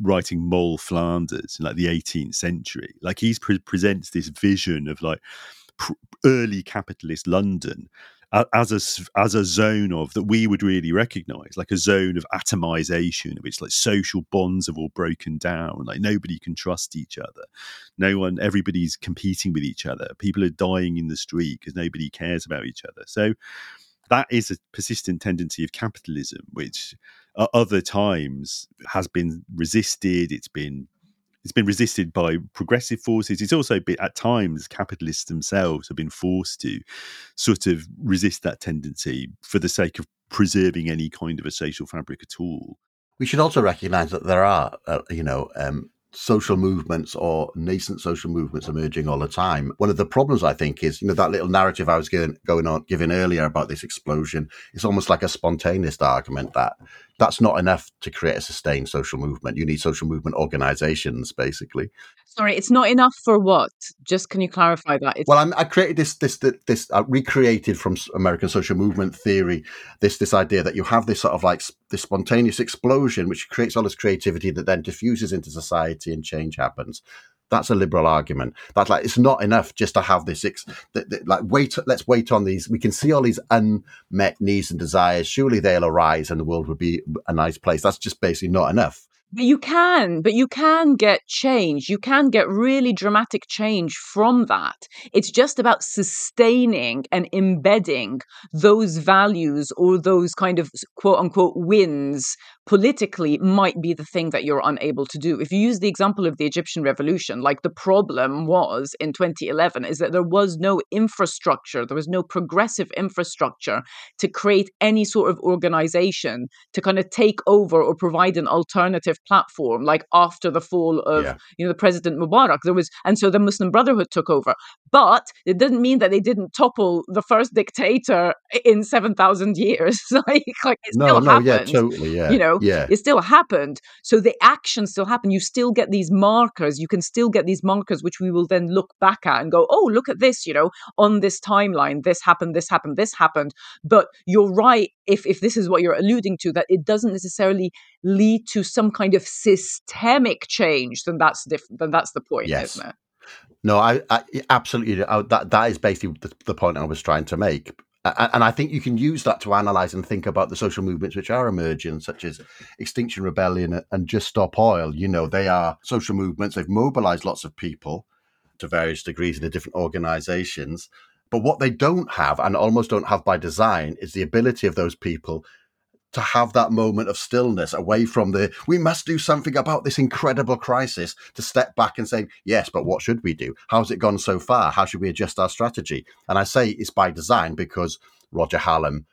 writing Moll Flanders in like the 18th century. Like he's pre- presents this vision of like pr- early capitalist London as a as a zone of that we would really recognize like a zone of atomization of which like social bonds have all broken down like nobody can trust each other. No one everybody's competing with each other. People are dying in the street because nobody cares about each other. So that is a persistent tendency of capitalism which at other times has been resisted it's been it's been resisted by progressive forces. It's also been at times capitalists themselves have been forced to sort of resist that tendency for the sake of preserving any kind of a social fabric at all. We should also recognise that there are, uh, you know, um, social movements or nascent social movements emerging all the time. One of the problems I think is, you know, that little narrative I was going, going on giving earlier about this explosion. It's almost like a spontaneous argument that that's not enough to create a sustained social movement. You need social movement organizations, basically. Sorry, it's not enough for what? Just can you clarify that? It's Well, I'm, I created this, this, this, this I recreated from American social movement theory, this, this idea that you have this sort of like s- this spontaneous explosion, which creates all this creativity that then diffuses into society and change happens. That's a liberal argument. That's like it's not enough just to have this. Ex- th- th- like wait, let's wait on these. We can see all these unmet needs and desires. Surely they'll arise, and the world would be a nice place. That's just basically not enough. But you can, but you can get change. You can get really dramatic change from that. It's just about sustaining and embedding those values or those kind of quote unquote wins politically might be the thing that you're unable to do. If you use the example of the Egyptian revolution, like the problem was in 2011 is that there was no infrastructure, there was no progressive infrastructure to create any sort of organization to kind of take over or provide an alternative platform like after the fall of Yeah. you know the president mubarak. There was and so the muslim brotherhood took over. But it didn't mean that they didn't topple the first dictator in 7000 years. Like, like it No, still no, yeah, totally, yeah, you know yeah. it still happened so the action still happened you still get these markers you can still get these markers which we will then look back at and go oh look at this you know on this timeline this happened this happened this happened but you're right if if this is what you're alluding to that it doesn't necessarily lead to some kind of systemic change then that's different then that's the point Yes. isn't it No, I, I absolutely. I, that that is basically the, the point I was trying to make, and I think you can use that to analyze and think about the social movements which are emerging, such as Extinction Rebellion and Just Stop Oil. You know, they are social movements. They've mobilized lots of people to various degrees in the different organizations. But what they don't have, and almost don't have by design, is the ability of those people to have that moment of stillness away from the we must do something about this incredible crisis to step back and say yes but what should we do? How's it gone so far? How should we adjust our strategy? And i say it's by design because roger hallam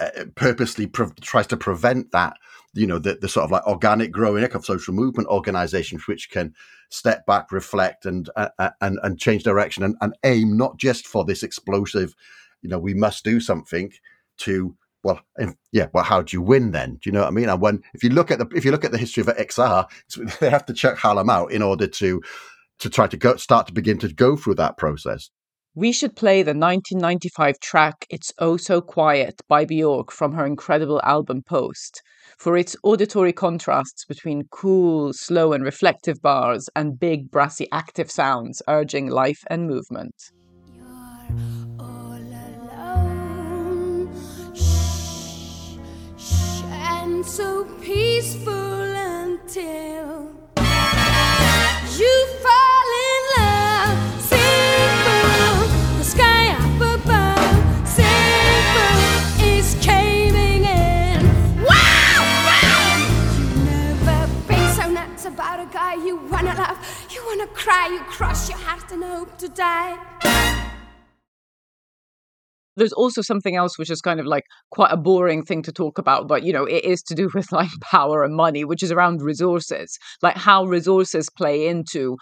uh, purposely pre- tries to prevent that you know the, the sort of like organic growing of social movement organizations which can step back reflect and uh, uh, and and change direction and, and aim not just for this explosive you know we must do something to well, yeah. Well, how do you win then? Do you know what I mean? And when if you look at the if you look at the history of XR, they have to check Hallam out in order to to try to go start to begin to go through that process. We should play the 1995 track It's Oh So Quiet by Bjork from her incredible album Post for its auditory contrasts between cool, slow, and reflective bars and big, brassy, active sounds urging life and movement. So peaceful until you fall in love. Simple, the sky up above. Simple is caving in. Wow, wow. You never been so nuts about a guy you wanna love. You wanna cry, you cross your heart and hope to die. There's also something else which is kind of like quite a boring thing to talk about, but you know, it is to do with like power and money, which is around resources, like how resources play into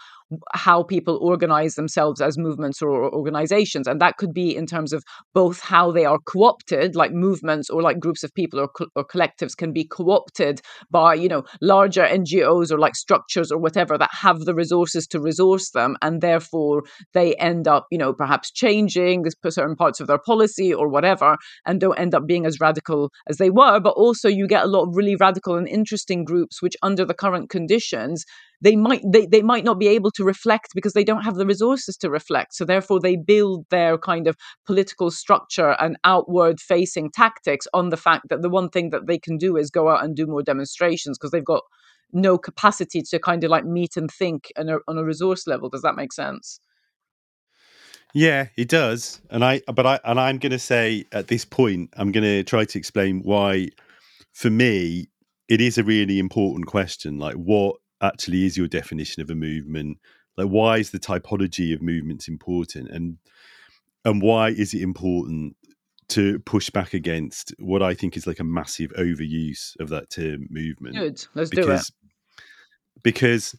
how people organize themselves as movements or organizations. And that could be in terms of both how they are co opted, like movements or like groups of people or, co- or collectives can be co opted by, you know, larger NGOs or like structures or whatever that have the resources to resource them. And therefore they end up, you know, perhaps changing certain parts of their policy or whatever, and don't end up being as radical as they were. But also, you get a lot of really radical and interesting groups, which under the current conditions, they might they, they might not be able to reflect because they don't have the resources to reflect. So therefore they build their kind of political structure and outward facing tactics on the fact that the one thing that they can do is go out and do more demonstrations because they've got no capacity to kind of like meet and think on a, on a resource level. Does that make sense? Yeah, it does. And I but I and I'm going to say at this point I'm going to try to explain why for me it is a really important question. Like what actually is your definition of a movement? Like why is the typology of movements important and and why is it important to push back against what I think is like a massive overuse of that term movement? good let's do it because because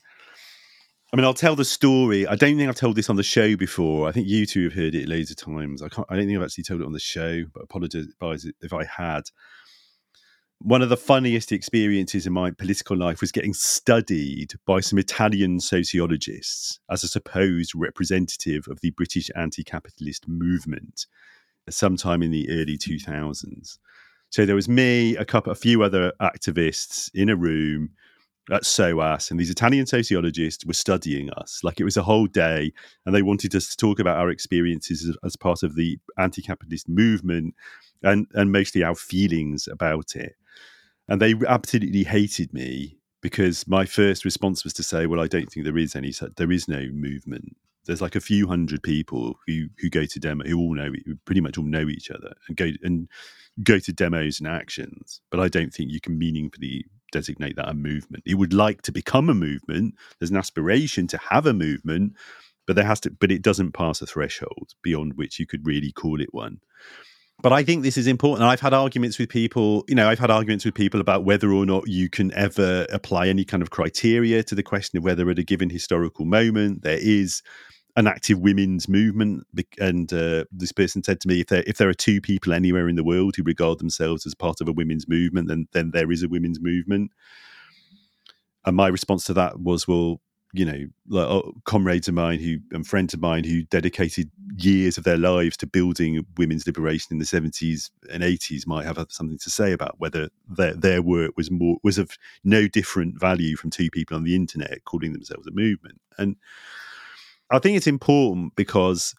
I mean, I'll tell the story. I don't think I've told this on the show before. I think you two have heard it loads of times. I can't. I don't think I've actually told it on the show, but apologise if I had. One of the funniest experiences in my political life was getting studied by some Italian sociologists as a supposed representative of the British anti-capitalist movement, sometime in the early two thousands. So there was me, a couple, a few other activists in a room at SOAS, and these Italian sociologists were studying us. Like it was a whole day, and they wanted us to talk about our experiences as, as part of the anti-capitalist movement, and and mostly our feelings about it. And they absolutely hated me because my first response was to say, "Well, I don't think there is any. There is no movement. There's like a few hundred people who who go to demo who all know who pretty much all know each other and go and go to demos and actions. But I don't think you can meaningfully designate that a movement. It would like to become a movement. There's an aspiration to have a movement, but there has to. But it doesn't pass a threshold beyond which you could really call it one. But I think this is important. I've had arguments with people, you know, I've had arguments with people about whether or not you can ever apply any kind of criteria to the question of whether at a given historical moment there is an active women's movement. And uh, this person said to me, if there if there are two people anywhere in the world who regard themselves as part of a women's movement, then then there is a women's movement. And my response to that was, well, you know, like, oh, comrades of mine who and friends of mine who dedicated years of their lives to building women's liberation in the seventies and eighties might have something to say about whether their their work was more was of no different value from two people on the internet calling themselves a movement. And I think it's important because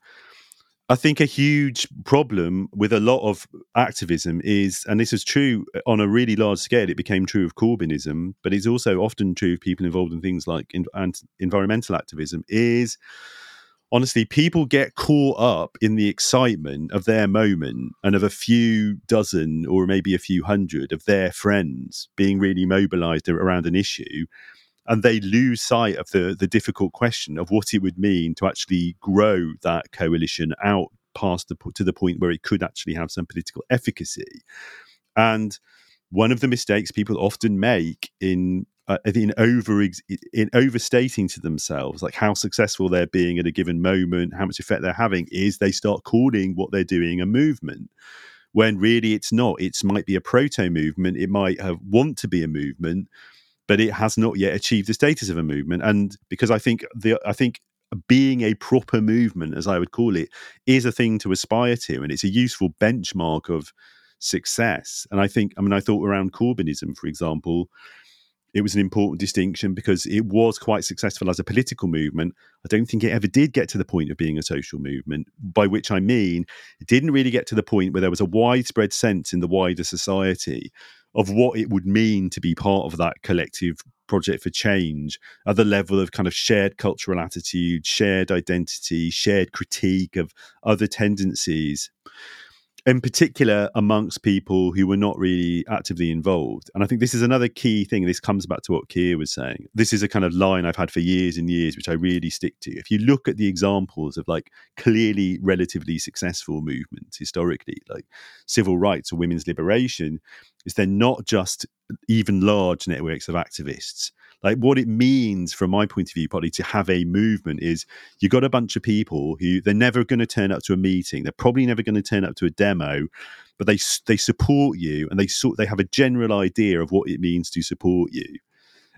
I think a huge problem with a lot of activism is, and this is true on a really large scale, it became true of Corbynism, but it's also often true of people involved in things like in, and environmental activism, is honestly, people get caught up in the excitement of their moment and of a few dozen or maybe a few hundred of their friends being really mobilized around an issue and they lose sight of the the difficult question of what it would mean to actually grow that coalition out past the to the point where it could actually have some political efficacy. And one of the mistakes people often make in uh, in over in overstating to themselves like how successful they're being at a given moment how much effect they're having is they start calling what they're doing a movement when really it's not. It might be a proto movement it might have want to be a movement but it has not yet achieved the status of a movement. And because I think the I think being a proper movement, as I would call it, is a thing to aspire to, and it's a useful benchmark of success. And I think, I mean, I thought around Corbynism, for example, it was an important distinction because it was quite successful as a political movement. I don't think it ever did get to the point of being a social movement, by which I mean it didn't really get to the point where there was a widespread sense in the wider society of what it would mean to be part of that collective project for change at the level of kind of shared cultural attitude, shared identity, shared critique of other tendencies in particular amongst people who were not really actively involved. And I think this is another key thing. This comes back to what Keir was saying. This is a kind of line I've had for years and years, which I really stick to. If you look at the examples of like clearly relatively successful movements historically, like civil rights or women's liberation, is they're not just even large networks of activists like what it means from my point of view probably to have a movement is you've got a bunch of people who they're never going to turn up to a meeting. They're probably never going to turn up to a demo but they they support you and they sort they have a general idea of what it means to support you.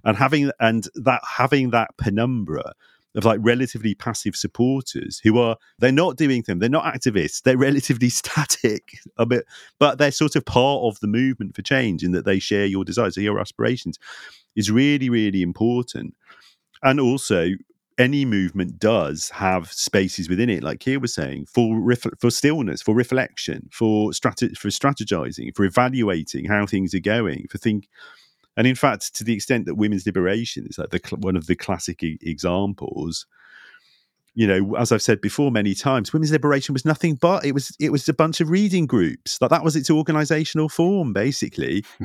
And having and that having that penumbra of like relatively passive supporters who are they're not doing them they're not activists they're relatively static a bit but they're sort of part of the movement for change in that they share your desires your aspirations is really, really important. And also, any movement does have spaces within it, like Keir was saying, for ref- for stillness, for reflection, for strate- for strategizing, for evaluating how things are going, for think. And in fact, to the extent that women's liberation is like the one of the classic e- examples, you know, as I've said before many times, women's liberation was nothing but it was it was a bunch of reading groups. Like that was its organizational form, basically.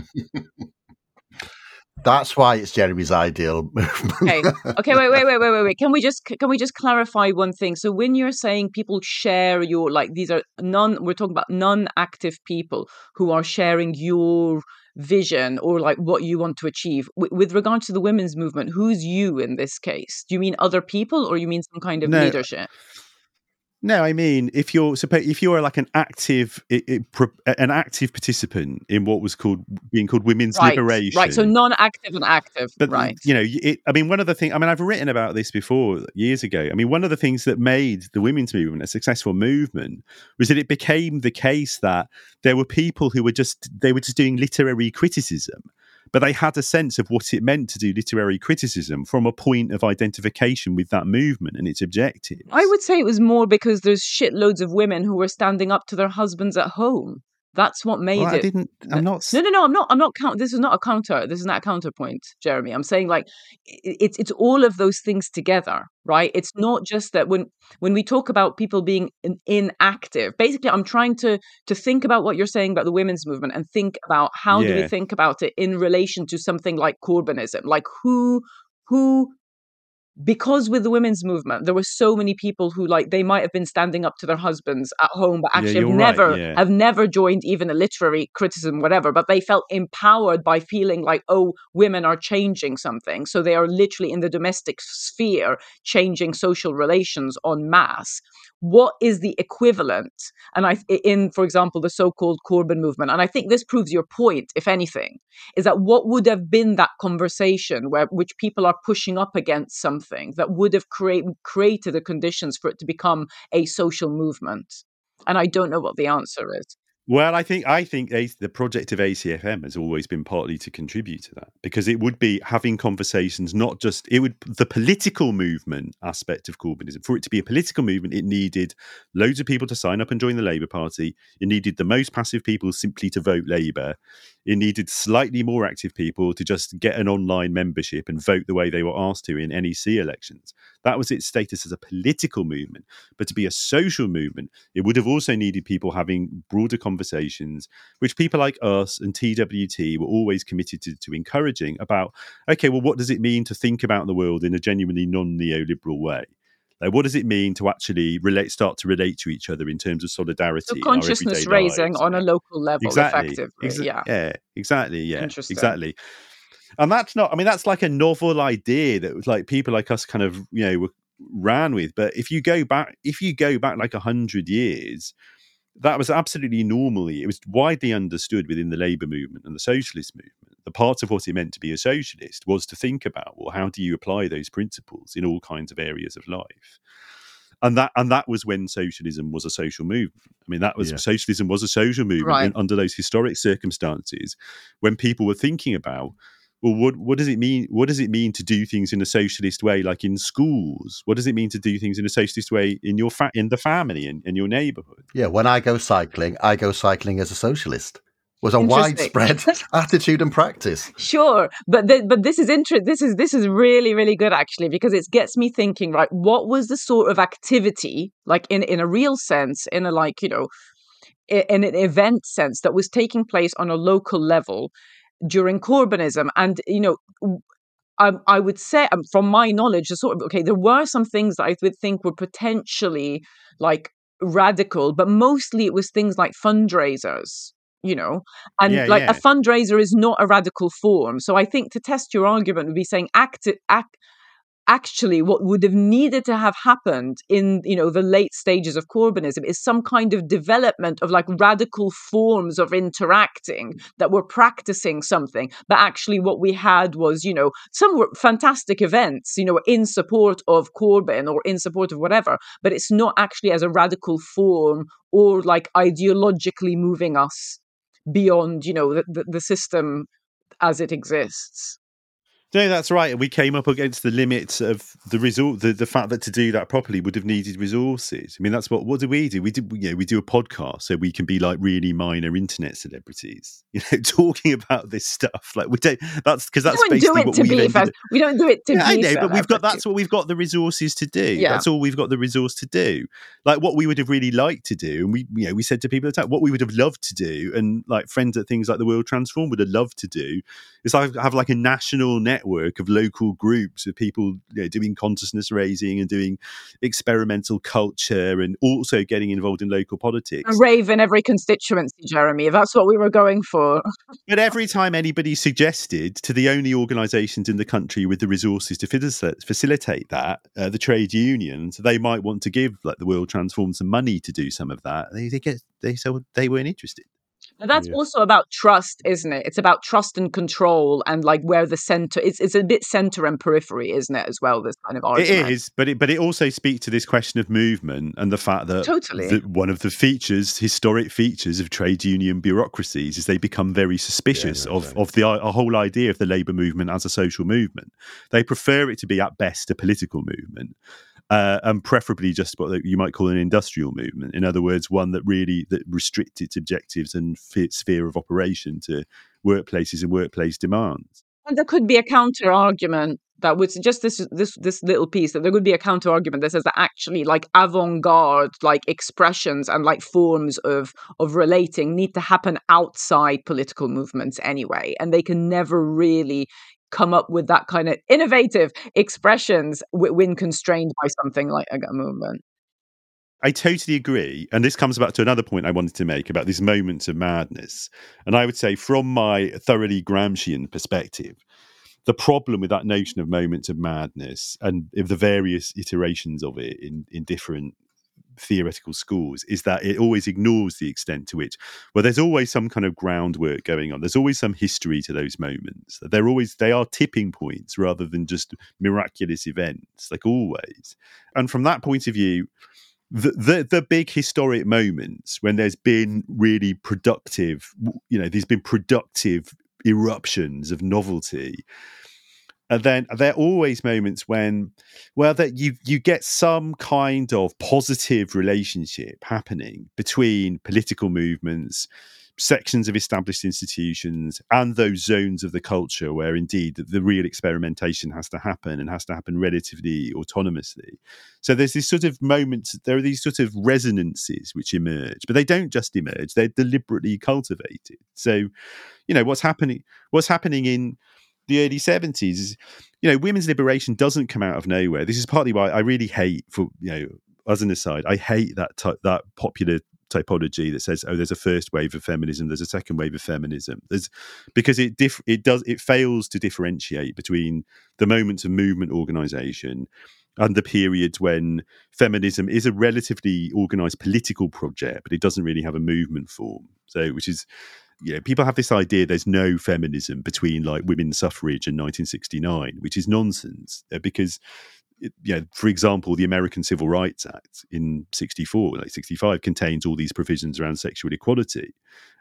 That's why it's Jeremy's ideal movement. Okay. Okay. Wait. Wait. Wait. Wait. Wait. Wait. Can we just can we just clarify one thing? So when you're saying people share your like these are non we're talking about non-active people who are sharing your vision or like what you want to achieve. W- with regard to the women's movement who's you in this case? Do you mean other people or you mean some kind of No, leadership No, I mean if you're if you're like an active an active participant in what was called being called women's right liberation, right so non-active and active but right you know, it, I mean, one of the things. I mean, I've written about this before years ago. I mean, one of the things that made the women's movement a successful movement was that it became the case that there were people who were just they were just doing literary criticism, but they had a sense of what it meant to do literary criticism from a point of identification with that movement and its objectives. I would say it was more because there's shitloads of women who were standing up to their husbands at home. That's what made Well, I it. didn't. I'm not. No, no, no. I'm not. I'm not. Count. This is not a counter. This is not a counterpoint, Jeremy. I'm saying like it's it's all of those things together, right? It's not just that when when we talk about people being in, inactive. Basically, I'm trying to to think about what you're saying about the women's movement and think about how do we think about it in relation to something like Corbynism, like who who because with the women's movement there were so many people who like they might have been standing up to their husbands at home but Yeah, actually have you're right, never yeah. have never joined even a literary criticism whatever but they felt empowered by feeling like oh women are changing something. So they are literally in the domestic sphere changing social relations en masse. What is the equivalent? And i in for example the so-called corbyn movement and i think this proves your point if anything is that what would have been that conversation where which people are pushing up against something that would have create, created the conditions for it to become a social movement. And i don't know what the answer is Well, I think I think the project of ACFM has always been partly to contribute to that because it would be having conversations, not just it would the political movement aspect of Corbynism. For it to be a political movement, it needed loads of people to sign up and join the Labour Party. It needed the most passive people simply to vote Labour. It needed slightly more active people to just get an online membership and vote the way they were asked to in NEC elections. That was its status as a political movement. But to be a social movement, it would have also needed people having broader conversations, which people like us and TWT were always committed to, to encouraging about, okay, well, what does it mean to think about the world in a genuinely non neoliberal way? Like, what does it mean to actually relate, start to relate to each other in terms of solidarity? so consciousness raising lives? on a local level exactly, effectively exa- yeah yeah, exactly, yeah, Interesting. exactly. And that's not. I mean, that's like a novel idea that was like people like us kind of you know ran with. But if you go back, if you go back like a hundred years, that was absolutely normally. It was widely understood within the labour movement and the socialist movement. The part of what it meant to be a socialist was to think about well, how do you apply those principles in all kinds of areas of life. And that and that was when socialism was a social movement. I mean, that was Yeah. socialism was a social movement Right. under those historic circumstances when people were thinking about well what what does it mean what does it mean to do things in a socialist way like in schools what does it mean to do things in a socialist way in your fa- in the family in, in your neighborhood Yeah, when I go cycling, I go cycling as a socialist. Was a widespread attitude and practice. Sure, but th- but this is interesting. This is this is really really good actually because it gets me thinking. Right, what was the sort of activity like in in a real sense, in a like you know, in an event sense that was taking place on a local level during Corbynism, and you know. I, I would say, um, from my knowledge, the sort of okay, there were some things that I would think were potentially like radical, but mostly it was things like fundraisers, you know, and Yeah, like yeah. a fundraiser is not a radical form. So I think to test your argument would be saying act, ac- actually what would have needed to have happened in you know the late stages of Corbynism is some kind of development of like radical forms of interacting that were practicing something. But actually what we had was you know some fantastic events you know in support of Corbyn or in support of whatever but it's not actually as a radical form or like ideologically moving us beyond you know the, the, the system as it exists no that's right we came up against the limits of the result the, the fact that to do that properly would have needed resources i mean that's what what do we do we do you know we do a podcast so we can be like really minor internet celebrities you know talking about this stuff like we don't that's because that's we don't do basically it what to we've be. We don't do it to Yeah, I be know, but we've got that's what we've got the resources to do. Yeah. That's all we've got the resource to do. Like what we would have really liked to do, and we you know we said to people at the time, what we would have loved to do, and like friends at things like the World Transformed would have loved to do, is like have like a national network of local groups of people you know, doing consciousness raising and doing experimental culture and also getting involved in local politics. A rave in every constituency, Jeremy. That's what we were going for. But every time anybody suggested to the only organisations in the country with the resources to facilitate that, uh, the trade unions, they might want to give like the World Transformed some money to do some of that. They, they get they so they weren't interested. But that's Yeah. also about trust, isn't it? It's about trust and control and like where the center it's it's a bit center and periphery, isn't it, as well, this kind of argument. It is, but it but it also speaks to this question of movement and the fact that Totally. that one of the features, historic features of trade union bureaucracies, is they become very suspicious no, of no. of the uh, a whole idea of the labour movement as a social movement. They prefer it to be at best a political movement. Uh, and preferably just what you might call an industrial movement. In other words, one that really that restricts its objectives and sphere of operation to workplaces and workplace demands. And there could be a counter argument that would just this this this little piece that there could be a counter argument that says that actually like avant-garde like expressions and like forms of of relating need to happen outside political movements anyway and they can never really come up with that kind of innovative expressions when constrained by something like a movement I totally agree. And this comes back to another point I wanted to make about these moments of madness. And I would say, from my thoroughly Gramscian perspective, the problem with that notion of moments of madness and of the various iterations of it in, in different theoretical schools is that it always ignores the extent to which well there's always some kind of groundwork going on. There's always some history to those moments. They're always they are tipping points rather than just miraculous events like always. And from that point of view the, the the big historic moments when there's been really productive you know there's been productive eruptions of novelty and then there are always moments when well that you you get some kind of positive relationship happening between political movements sections of established institutions and those zones of the culture where indeed the, real experimentation has to happen and has to happen relatively autonomously? So there's this sort of moments there are these sort of resonances which emerge but they don't just emerge they're deliberately cultivated. So you know what's happening what's happening in the early 70s is you know women's liberation doesn't come out of nowhere. This is partly why i really hate for you know as an aside i hate that ty- that popular typology that says oh there's a first wave of feminism there's a second wave of feminism. There's because it diff- it does it fails to differentiate between the moments of movement organization and the periods when feminism is a relatively organized political project but it doesn't really have a movement form. So which is you know, people have this idea there's no feminism between like women's suffrage and 1969, which is nonsense uh, because, you know, for example, the American Civil Rights Act in 64, like 65, contains all these provisions around sexual equality.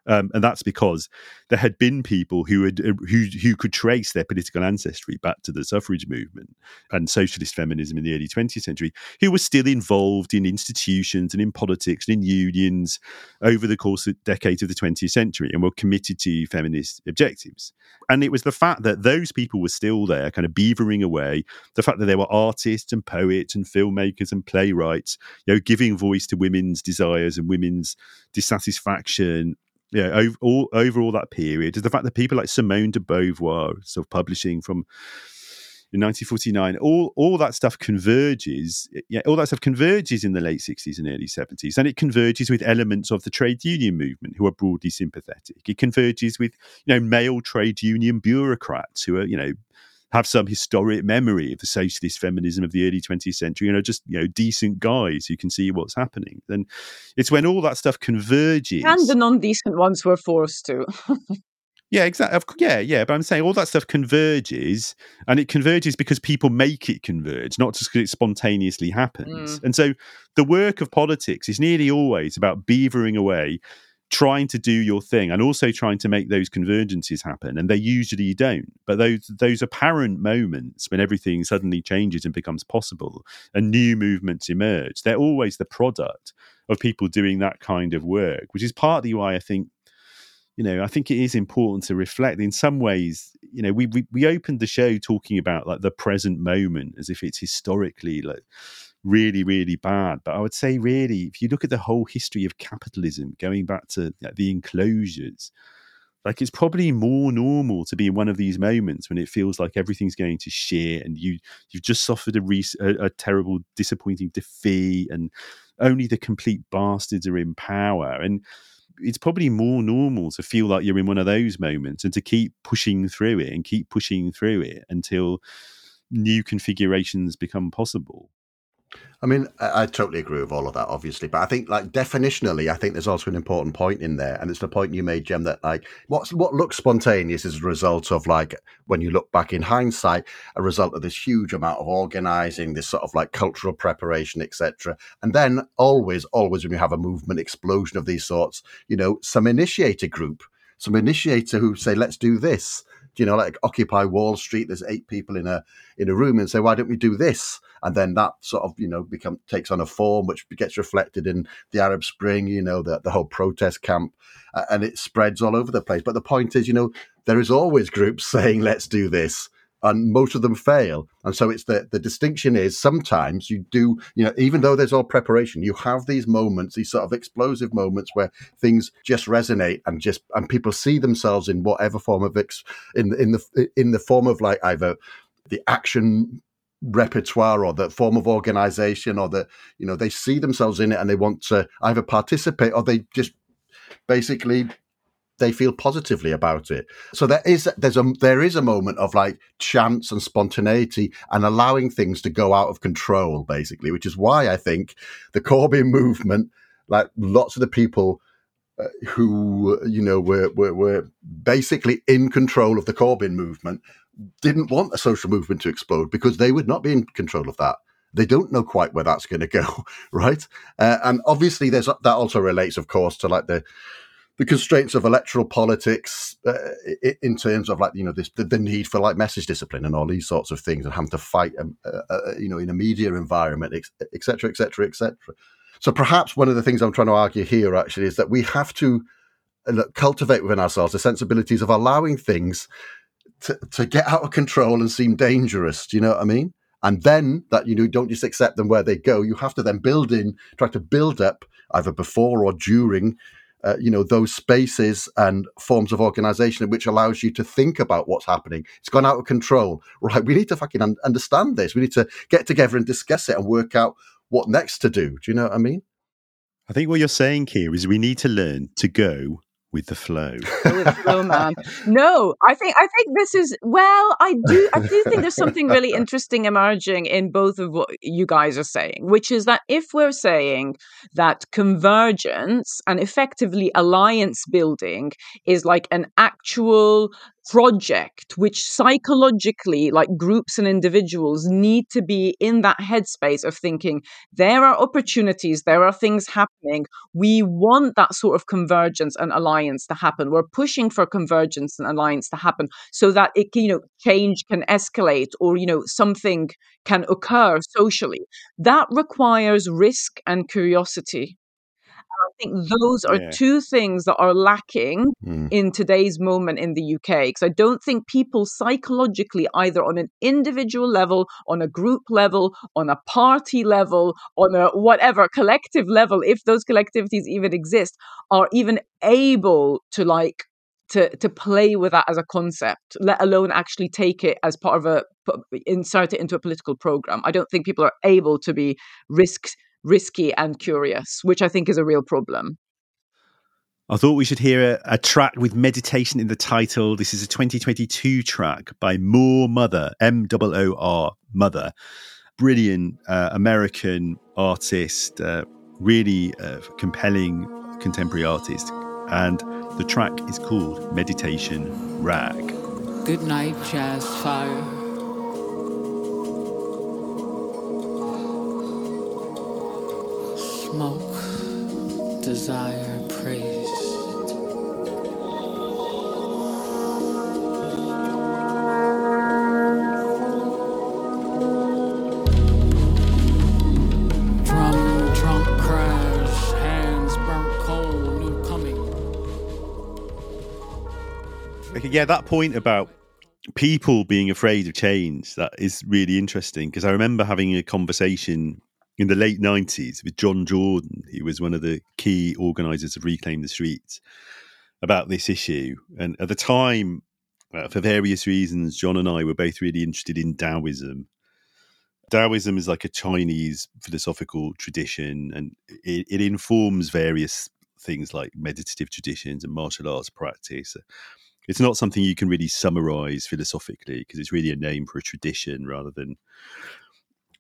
Um, and that's because there had been people who had uh, who who could trace their political ancestry back to the suffrage movement and socialist feminism in the early 20th century, who were still involved in institutions and in politics and in unions over the course of decades of the 20th century and were committed to feminist objectives. And it was the fact that those people were still there, kind of beavering away, the fact that there were artists and poets and filmmakers and playwrights, you know, giving voice to women's desires and women's dissatisfaction. Know, over all, over all that period, is the fact that people like Simone de Beauvoir, sort of publishing from in 1949 all all that stuff converges yeah all that stuff converges in the late 60s and early 70s and it converges with elements of the trade union movement who are broadly sympathetic. It converges with you know male trade union bureaucrats who are you know have some historic memory of the socialist feminism of the early 20th century and are just you know decent guys who can see what's happening then it's when all that stuff converges and the non-decent ones were forced to yeah, exactly. Yeah, yeah. But I'm saying all that stuff converges, and it converges because people make it converge, not just because it spontaneously happens. Mm. And so the work of politics is nearly always about beavering away, trying to do your thing, and also trying to make those convergences happen. And they usually don't. But those those apparent moments when everything suddenly changes and becomes possible, and new movements emerge, they're always the product of people doing that kind of work, which is partly why I think you know, I think it is important to reflect. In some ways, you know, we we, we opened the show talking about like the present moment as if it's historically like really really bad. But I would say, really, if you look at the whole history of capitalism, going back to the enclosures, Like it's probably more normal to be in one of these moments when it feels like everything's going to shit and you you've just suffered a, re- a, a terrible, disappointing defeat, and only the complete bastards are in power. And it's probably more normal to feel like you're in one of those moments and to keep pushing through it and keep pushing through it until new configurations become possible. I mean, I, I totally agree with all of that, obviously, but I think, like, definitionally, I think there's also an important point in there, and it's the point you made, Jem, that like what's what looks spontaneous is a result of like when you look back in hindsight, a result of this huge amount of organizing, this sort of like cultural preparation, etc. And then always, always, when you have a movement explosion of these sorts, you know, some initiator group, some initiator who say, "Let's do this." You know, like Occupy Wall Street. There's eight people in a in a room and say, why don't we do this? And then that sort of you know become takes on a form which gets reflected in the Arab Spring. You know, the the whole protest camp, uh, and it spreads all over the place. But the point is, you know, there is always groups saying, let's do this and most of them fail. And so it's the the distinction is sometimes you do, you know, even though there's all preparation, you have these moments, these sort of explosive moments where things just resonate and just and people see themselves in whatever form of ex, in in the in the form of like either the action repertoire or the form of organization or that you know they see themselves in it and they want to either participate or they just basically they feel positively about it. So there is there's a there is a moment of like chance and spontaneity and allowing things to go out of control, basically, which is why I think the Corbyn movement, like lots of the people uh, who you know were, were were basically in control of the Corbyn movement, didn't want a social movement to explode because they would not be in control of that they don't know quite where that's going to go, right? Uh, and obviously, there's that also relates, of course, to like the the constraints of electoral politics uh, in terms of like you know this the, the, need for like message discipline and all these sorts of things and having to fight um, uh, uh, you know in a media environment etc etc etc so perhaps one of the things i'm trying to argue here actually is that we have to uh, cultivate within ourselves the sensibilities of allowing things to, to get out of control and seem dangerous. Do you know what i mean? And then that you know don't just accept them where they go. You have to then build in try to build up either before or during uh, you know those spaces and forms of organization which allows you to think about what's happening. It's gone out of control. Right we need to fucking un- understand this. We need to get together and discuss it and work out what next to do. Do you know what i mean? I think what you're saying here is we need to learn to go with the flow. with flow, man. No, I think I think this is well. I do I do think there's something really interesting emerging in both of what you guys are saying, which is that if we're saying that convergence and effectively alliance building is like an actual project which psychologically like groups and individuals need to be in that headspace of thinking there are opportunities there are things happening. We want that sort of convergence and alliance to happen. We're pushing for convergence and alliance to happen so that it you know change can escalate or you know something can occur socially. That requires risk and curiosity I think those are Yeah. two things that are lacking Mm. in today's moment in the UK. Because I don't think people psychologically, either on an individual level, on a group level, on a party level, on a whatever collective level, if those collectivities even exist, are even able to like to to play with that as a concept, let alone actually take it as part of a insert it into a political program. I don't think people are able to be risk risky and curious, which I think is a real problem. I thought we should hear a, a track with meditation in the title. This is a 2022 track by Moor Mother, M O O R Mother. Brilliant uh, American artist, uh, really uh, compelling contemporary artist. And the track is called Meditation Rag. Good night, Jazz Fire. Smoke, desire, praise. Yeah, that point about people being afraid of change that is really interesting because I remember having a conversation in the late 90s with John Jordan, who was one of the key organizers of Reclaim the Streets. about this issue. And at the time, uh, for various reasons, John and I were both really interested in Taoism. Taoism is like a Chinese philosophical tradition, and it, it informs various things like meditative traditions and martial arts practice. It's not something you can really summarize philosophically because it's really a name for a tradition rather than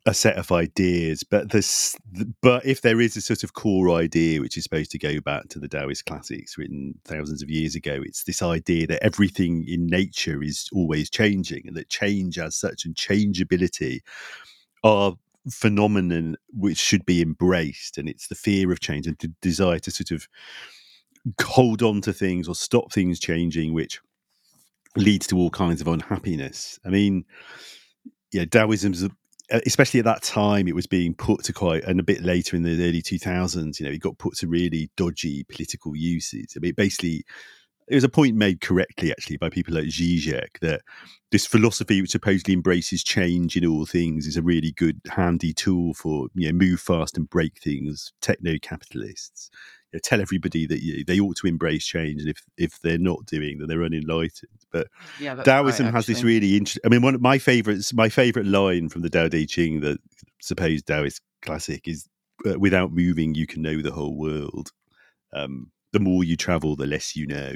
a set of ideas. But this, but if there is a sort of core idea which is supposed to go back to the Taoist classics written thousands of years ago, it's this idea that everything in nature is always changing, and that change as such and changeability are phenomenon which should be embraced and it's the fear of change and the desire to sort of hold on to things or stop things changing which leads to all kinds of unhappiness i mean yeah taoism's Uh, especially at that time it was being put to quite and a bit later in the early 2000s you know it got put to really dodgy political uses. I mean basically it was a point made correctly actually by people like Zizek that this philosophy which supposedly embraces change in all things is a really good handy tool for you know move fast and break things techno capitalists know, tell everybody that you they ought to embrace change and if if they're not doing then they're unenlightened. But Yeah, Taoism right, has this really interesting I mean one of my favorites my favorite line from the Tao Te Ching the supposed Taoist classic is uh, without moving you can know the whole world. Um, the more you travel the less you know.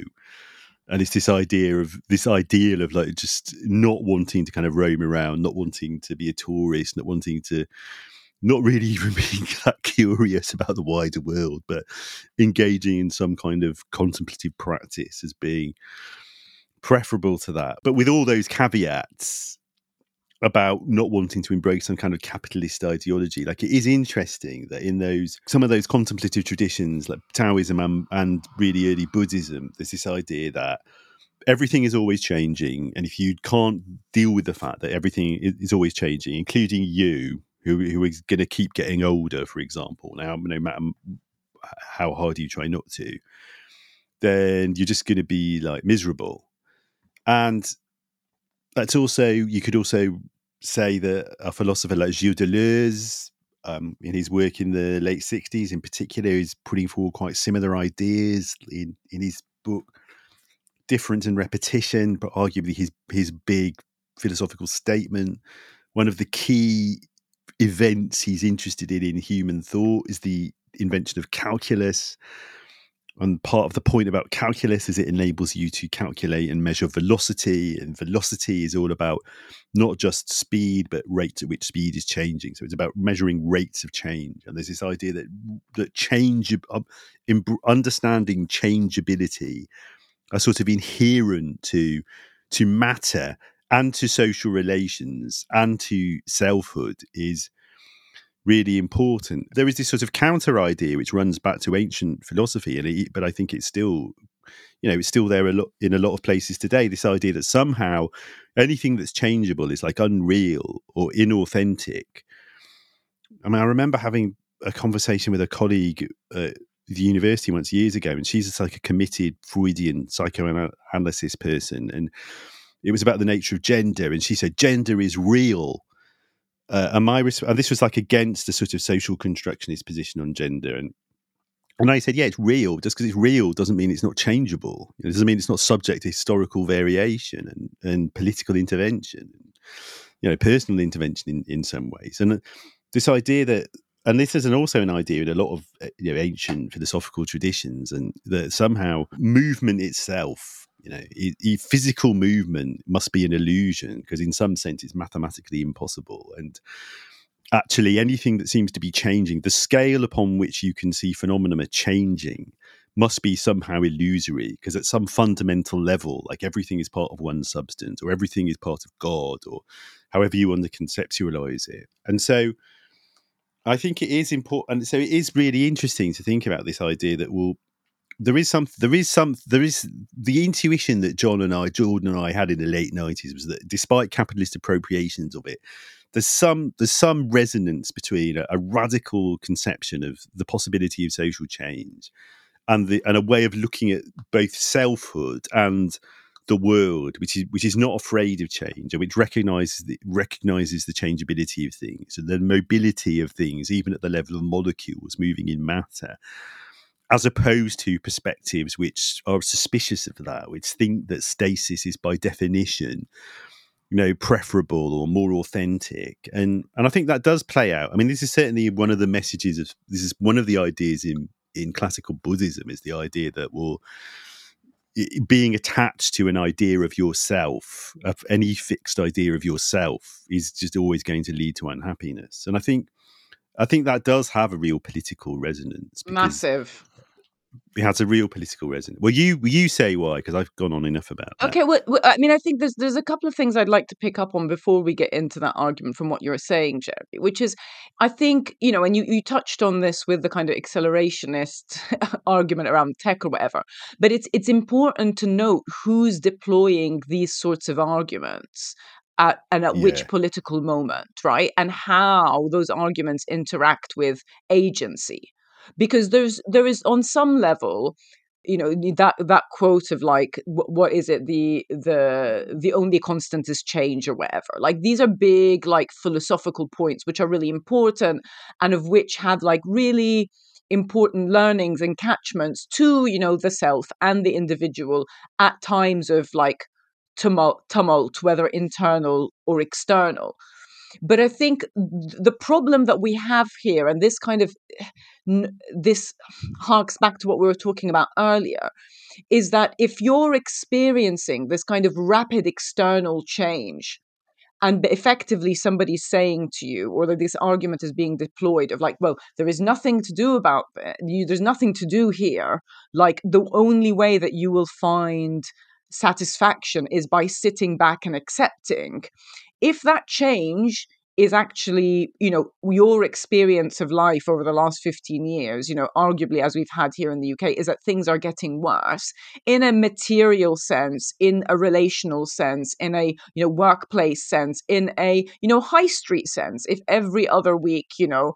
And it's this idea of this ideal of like just not wanting to kind of roam around not wanting to be a tourist not wanting to not really even being that curious about the wider world but engaging in some kind of contemplative practice as being preferable to that but with all those caveats about not wanting to embrace some kind of capitalist ideology. Like it is interesting that in those some of those contemplative traditions, like Taoism and, and really early Buddhism, there's this idea that everything is always changing, and if you can't deal with the fact that everything is, is always changing, including you, who who is going to keep getting older, for example, now no matter how hard you try not to, then you're just going to be like miserable, and that's also you could also say that a philosopher like Gilles Deleuze, um, in his work in the late sixties, in particular, is putting forward quite similar ideas in in his book Difference and Repetition, but arguably his his big philosophical statement. One of the key events he's interested in in human thought is the invention of calculus. And part of the point about calculus is it enables you to calculate and measure velocity. And velocity is all about not just speed, but rate at which speed is changing. So it's about measuring rates of change. And there's this idea that that change, um, understanding changeability, are sort of inherent to to matter and to social relations and to selfhood is really important. There is this sort of counter idea which runs back to ancient philosophy, and it, but I think it's still, you know, it's still there a lot in a lot of places today. This idea that somehow anything that's changeable is like unreal or inauthentic. I mean, I remember having a conversation with a colleague at the university once years ago, and she's like a committed Freudian psychoanalysis person, and it was about the nature of gender, and she said gender is real uh, and my res- and this was like against the sort of social constructionist position on gender and and I said, yeah, it's real. Just because it's real doesn't mean it's not changeable. It doesn't mean it's not subject to historical variation and, and political intervention, you know, personal intervention in, in some ways. And this idea that, and this is an, also an idea in a lot of uh, you know, ancient philosophical traditions, and that somehow movement itself you know, physical movement must be an illusion because, in some sense, it's mathematically impossible. And actually, anything that seems to be changing, the scale upon which you can see phenomena changing, must be somehow illusory because, at some fundamental level, like everything is part of one substance, or everything is part of God, or however you want to conceptualize it. And so, I think it is important. So, it is really interesting to think about this idea that will there is some there is some there is the intuition that John and I Jordan and I had in the late nineties was that despite capitalist appropriations of it there's some there's some resonance between a, a, radical conception of the possibility of social change and the and a way of looking at both selfhood and the world which is which is not afraid of change and which recognizes the, recognizes the changeability of things and the mobility of things even at the level of molecules moving in matter as opposed to perspectives which are suspicious of that, which think that stasis is by definition, you know, preferable or more authentic. And and I think that does play out. I mean, this is certainly one of the messages of this is one of the ideas in in classical Buddhism is the idea that well being attached to an idea of yourself, of any fixed idea of yourself, is just always going to lead to unhappiness. And I think, I think that does have a real political resonance. Massive. It has a real political resonance. Well, you you say why? Because I've gone on enough about that. Okay, well, I mean, I think there's there's a couple of things I'd like to pick up on before we get into that argument from what you're saying, Jeremy. Which is, I think you know, and you you touched on this with the kind of accelerationist argument around tech or whatever. But it's it's important to note who's deploying these sorts of arguments. At, and at Yeah. which political moment, right? And how those arguments interact with agency. Because there's there is on some level, you know that that quote of like what is it? The the the only constant is change or whatever. Like these are big like philosophical points which are really important and of which have like really important learnings and catchments to you know the self and the individual at times of like tumult tumult whether internal or external but i think the problem that we have here and this kind of this harks back to what we were talking about earlier is that if you're experiencing this kind of rapid external change and effectively somebody's saying to you or that this argument is being deployed of like well there is nothing to do about you, there's nothing to do here like the only way that you will find satisfaction is by sitting back and accepting if that change is actually you know your experience of life over the last 15 years you know arguably as we've had here in the UK is that things are getting worse in a material sense in a relational sense in a you know workplace sense in a you know high street sense. If every other week you know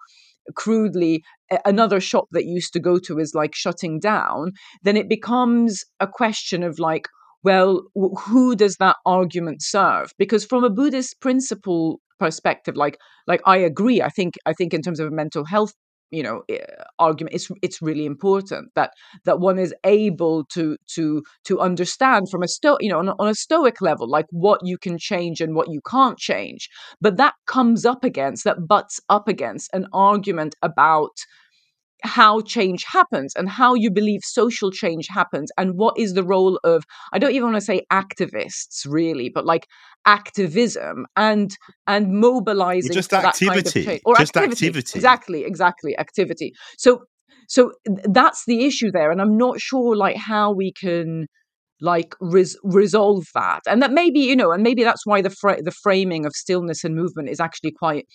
crudely another shop that used to go to is like shutting down then it becomes a question of like well who does that argument serve? Because from a buddhist principle perspective like like i agree. I think i think in terms of a mental health you know eh, argument it's it's really important that that one is able to to to understand from a sto you know on a, on a stoic level like what you can change and what you can't change. But that comes up against that butts up against an argument about how change happens and how you believe social change happens and what is the role of i don't even want to say activists really but like activism and and mobilizing just that kind of activity. or Just activity. activity. exactly exactly activity so so that's the issue there and i'm not sure like how we can like res- resolve that and that maybe you know and maybe that's why the fra- the framing of stillness and movement is actually quite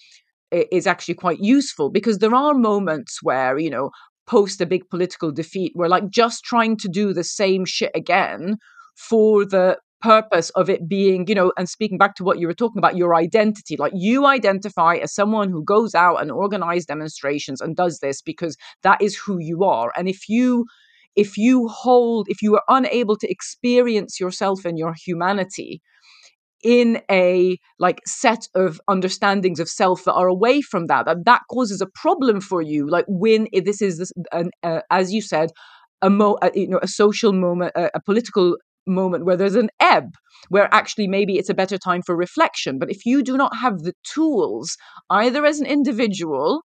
is actually quite useful because there are moments where you know post a big political defeat we're like just trying to do the same shit again for the purpose of it being you know and speaking back to what you were talking about your identity. Like you identify as someone who goes out and organize demonstrations and does this because that is who you are. And if you if you hold if you are unable to experience yourself and your humanity in a like set of understandings of self that are away from that that that causes a problem for you. Like when this is this an, uh, as you said a mo a, you know a social moment a, a political moment where there's an ebb where actually maybe it's a better time for reflection. But if you do not have the tools either as an individual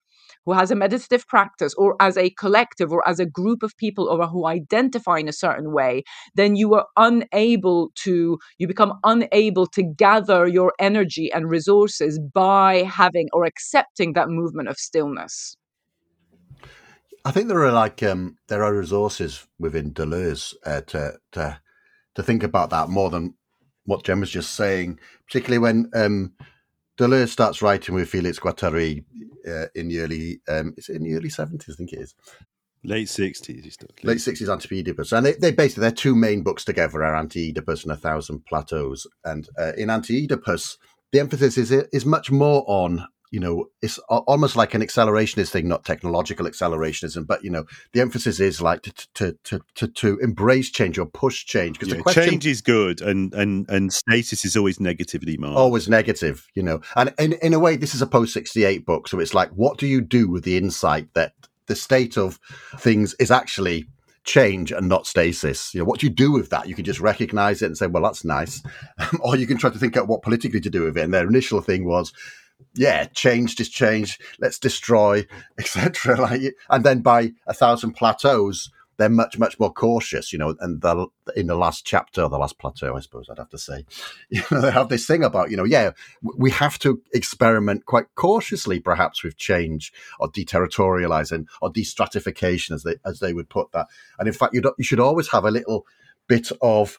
who has a meditative practice or as a collective or as a group of people or who identify in a certain way then you are unable to you become unable to gather your energy and resources by having or accepting that movement of stillness I think there are like um, there are resources within Deleuze uh, to to to think about that more than what Jem was just saying. Particularly when um, Deleuze starts writing with Felix Guattari uh, in the early um, is it in the early seventies? I think it is Late sixties, late sixties Anti-Oedipus, and they, they basically their two main books together are Anti-Oedipus and A Thousand Plateaus. And uh, in Anti-Oedipus, the emphasis is is much more on you know it's almost like an accelerationist thing, not technological accelerationism, but you know the emphasis is like to to to to, to embrace change or push change because Yeah, the question change is good, and and and stasis is always negatively marked. always negative, you know. And in in a way, this is a post sixty eight book, so it's like, what do you do with the insight that the state of things is actually change and not stasis. You know, what do you do with that? You can just recognize it and say, well, that's nice. or you can try to think out what politically to do with it. And their initial thing was, yeah, change, just change, let's destroy, etc. Like, and then by a thousand plateaus, they're much, much more cautious, you know. And the, in the last chapter, the last plateau, I suppose I'd have to say, you know, they have this thing about, you know, yeah, we have to experiment quite cautiously, perhaps with change or deterritorializing or destratification, as they as they would put that. And in fact, you you should always have a little bit of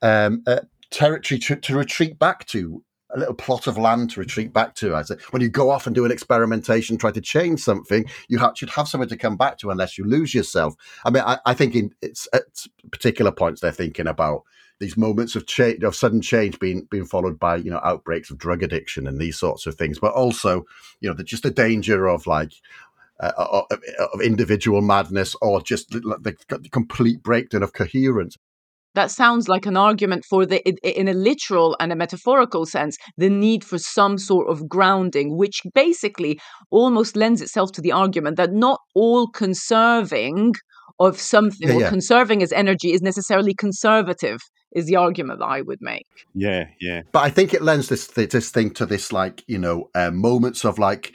um, uh, territory to, to retreat back to a little plot of land to retreat back to. I say, when you go off and do an experimentation, try to change something, you ha- should have somewhere to come back to unless you lose yourself. I mean, I, I think in it's at particular points they're thinking about these moments of change, of sudden change, being being followed by you know outbreaks of drug addiction and these sorts of things, but also you know the, just the danger of like. Uh, of, of individual madness or just the, the complete breakdown of coherence that sounds like an argument for the in a literal and a metaphorical sense the need for some sort of grounding which basically almost lends itself to the argument that not all conserving of something Yeah, or conserving as energy is necessarily conservative is the argument that i would make Yeah, yeah. but I think it lends this this thing to this like you know uh, moments of like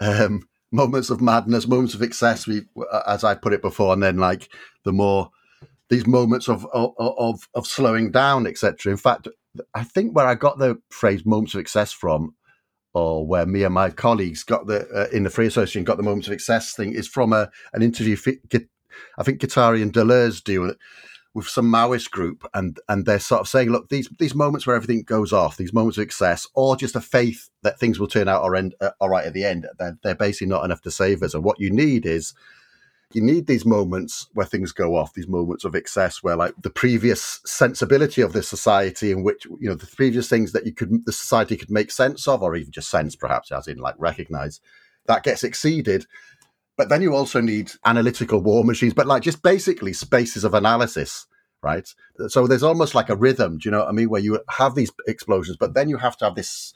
um moments of madness, moments of excess. We, as I put it before, and then like the more these moments of of of, of slowing down, etc. In fact, I think where I got the phrase "moments of excess" from, or where me and my colleagues got the uh, in the Free Association got the moments of excess thing, is from a an interview. I think Guattari and Deleuze do with some Maoist group, and and they're sort of saying, look, these these moments where everything goes off, these moments of excess, or just a faith that things will turn out or end uh, all right at the end, they're, they're basically not enough to save us. And what you need is you need these moments where things go off, these moments of excess, where like the previous sensibility of the society, in which you know the previous things that you could the society could make sense of, or even just sense, perhaps, as in like recognize, that gets exceeded. But then you also need analytical war machines, but like just basically spaces of analysis, right? So there's almost like a rhythm, do you know what I mean? Where you have these explosions, but then you have to have this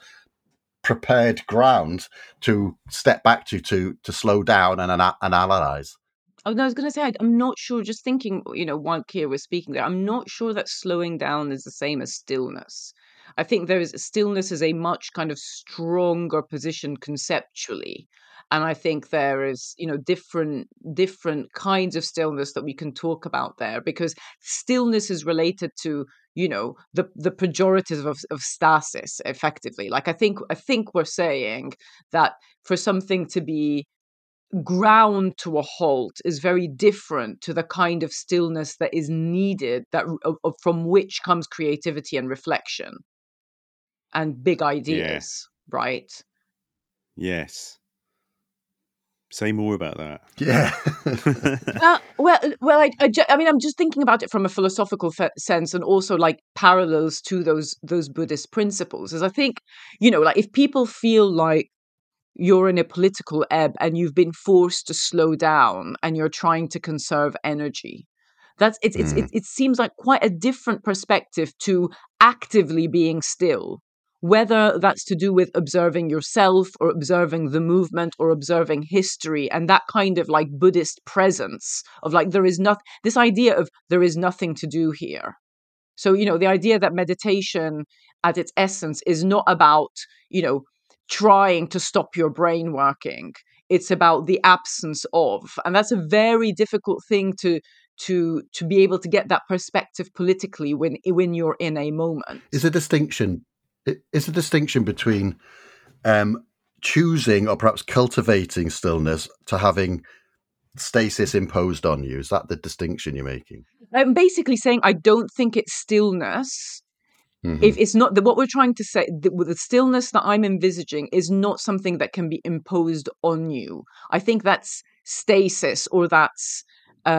prepared ground to step back to to to slow down and and analyze. Oh, no, I was going to say, I- I'm not sure, just thinking, you know, while Keir was speaking there, I'm not sure that slowing down is the same as stillness. I think there is stillness is a much kind of stronger position conceptually. And I think there is, you know, different different kinds of stillness that we can talk about there because stillness is related to, you know, the the pejorative of, of stasis, effectively. Like I think I think we're saying that for something to be ground to a halt is very different to the kind of stillness that is needed that of- of- from which comes creativity and reflection and big ideas right Yes. Say more about that. Yeah. uh, well well I, I, ju- I mean i'm just thinking about it from a philosophical fe- sense and also like parallels to those those buddhist principles as i think you know like if people feel like you're in a political ebb and you've been forced to slow down and you're trying to conserve energy that's it's, it's Mm. it, it seems like quite a different perspective to actively being still whether that's to do with observing yourself or observing the movement or observing history and that kind of like buddhist presence of like there is not this idea of there is nothing to do here so you know the idea that meditation at its essence is not about you know trying to stop your brain working it's about the absence of and that's a very difficult thing to to to be able to get that perspective politically when when you're in a moment is a distinction is a distinction between um, choosing or perhaps cultivating stillness to having stasis imposed on you. Is that the distinction you're making? i'm basically saying i don't think it's stillness Mhm. if it's not the, what we're trying to say the, the stillness that i'm envisaging is not something that can be imposed on you i think that's stasis or that's uh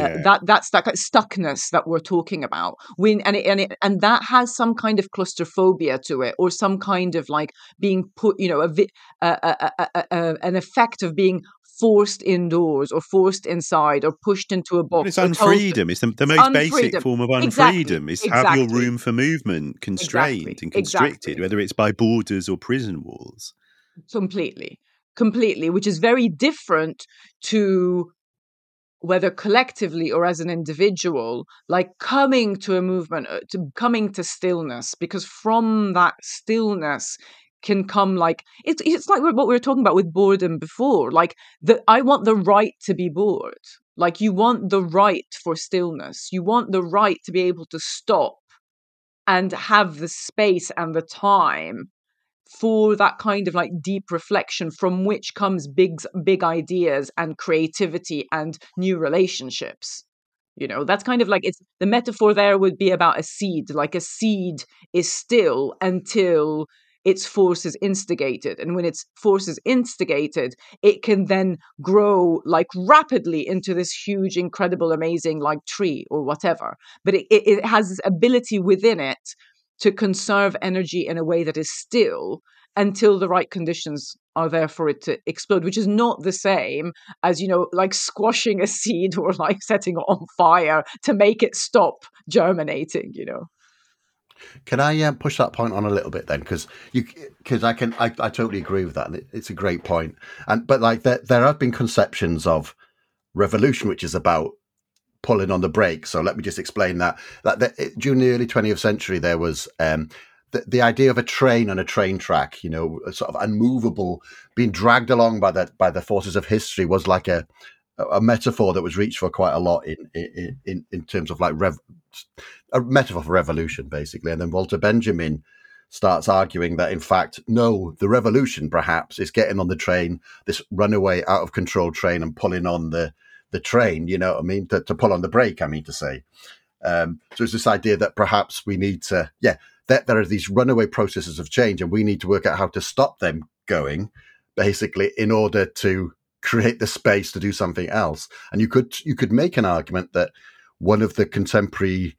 Yeah. that that's that kind of stuckness that we're talking about when and it, and it and that has some kind of claustrophobia to it or some kind of like being put you know a, vi- an effect of being forced indoors or forced inside or pushed into a box But it's unfreedom. It's the, the most basic form of Exactly, unfreedom. Is have your room for movement constrained Exactly, and constricted, exactly. whether it's by borders or prison walls. completely completely, which is very different to whether collectively or as an individual, like coming to a movement, uh, to coming to stillness, because from that stillness can come like it's it's like what we were talking about with boredom before. Like the I want the right to be bored. Like you want the right for stillness. You want the right to be able to stop and have the space and the time for that kind of like deep reflection from which comes big big ideas and creativity and new relationships you know that's kind of like it's the metaphor there would be about a seed like a seed is still until its force is instigated and when its force is instigated it can then grow like rapidly into this huge incredible amazing like tree or whatever but it, it, has this ability within it to conserve energy in a way that is still until the right conditions are there for it to explode, which is not the same as, you know, like squashing a seed or like setting it on fire to make it stop germinating, you know. Can I um, push that point on a little bit then? Because you, because I can, I, I totally agree with that. It's a great point. And but like there, there have been conceptions of revolution, which is about pulling on the brake. So let me just explain that. That, during the early 20th century, there was um, the, the idea of a train on a train track, you know, sort of unmovable, being dragged along by the by the forces of history, was like a a metaphor that was reached for quite a lot in in in, in terms of like rev, a metaphor for revolution, basically. And then Walter Benjamin starts arguing that in fact, no, the revolution perhaps is getting on the train, this runaway out of control train, and pulling on the the train. You know what I mean? To, to pull on the brake. I mean to say. Um, so it's this idea that perhaps we need to, yeah, that there are these runaway processes of change, and we need to work out how to stop them going, basically, in order to create the space to do something else. And you could you could make an argument that one of the contemporary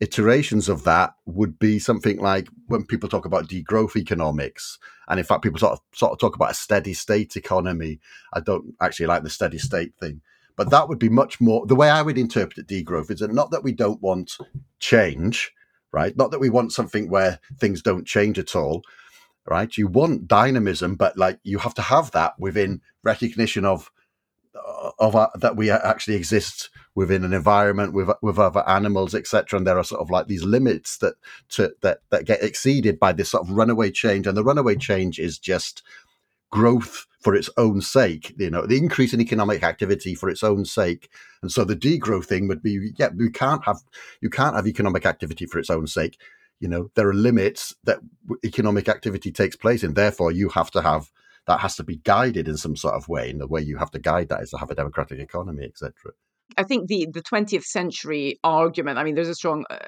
iterations of that would be something like when people talk about degrowth economics, and in fact, people sort of sort of talk about a steady state economy. I don't actually like the steady state thing, but that would be much more the way I would interpret it, degrowth is that not that we don't want change, right? Not that we want something where things don't change at all, right? You want dynamism, but like you have to have that within recognition of uh, of uh, that we actually exist within an environment with with other animals, etc. And there are sort of like these limits that to that that get exceeded by this sort of runaway change, and the runaway change is just growth for its own sake, you know, the increase in economic activity for its own sake. And so the degrowth thing would be, yeah, we can't have, you can't have economic activity for its own sake. You know, there are limits that economic activity takes place in. Therefore, you have to have, that has to be guided in some sort of way. And the way you have to guide that is to have a democratic economy, etc. I think the the 20th century argument. I mean, there's a strong uh,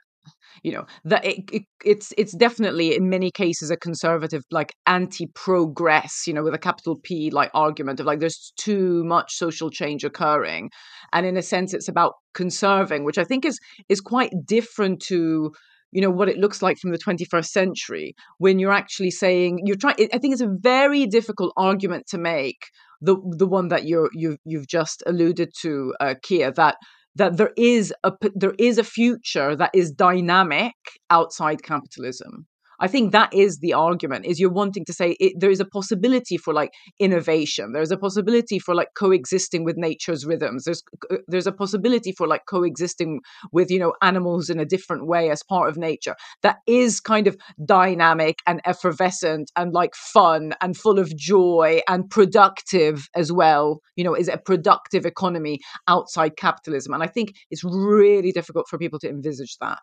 you know that it, it, it's it's definitely in many cases a conservative like anti-progress you know with a capital p like argument of like there's too much social change occurring and in a sense it's about conserving which i think is is quite different to you know what it looks like from the 21st century when you're actually saying you're trying i think it's a very difficult argument to make the the one that you're you you've just alluded to uh, Keir that that there is a there is a future that is dynamic outside capitalism I think that is the argument is you're wanting to say it, there is a possibility for like innovation. There's a possibility for like coexisting with nature's rhythms. There's uh, there's a possibility for like coexisting with you know animals in a different way as part of nature. That is kind of dynamic and effervescent and like fun and full of joy and productive as well. You know, is a productive economy outside capitalism. And I think it's really difficult for people to envisage that.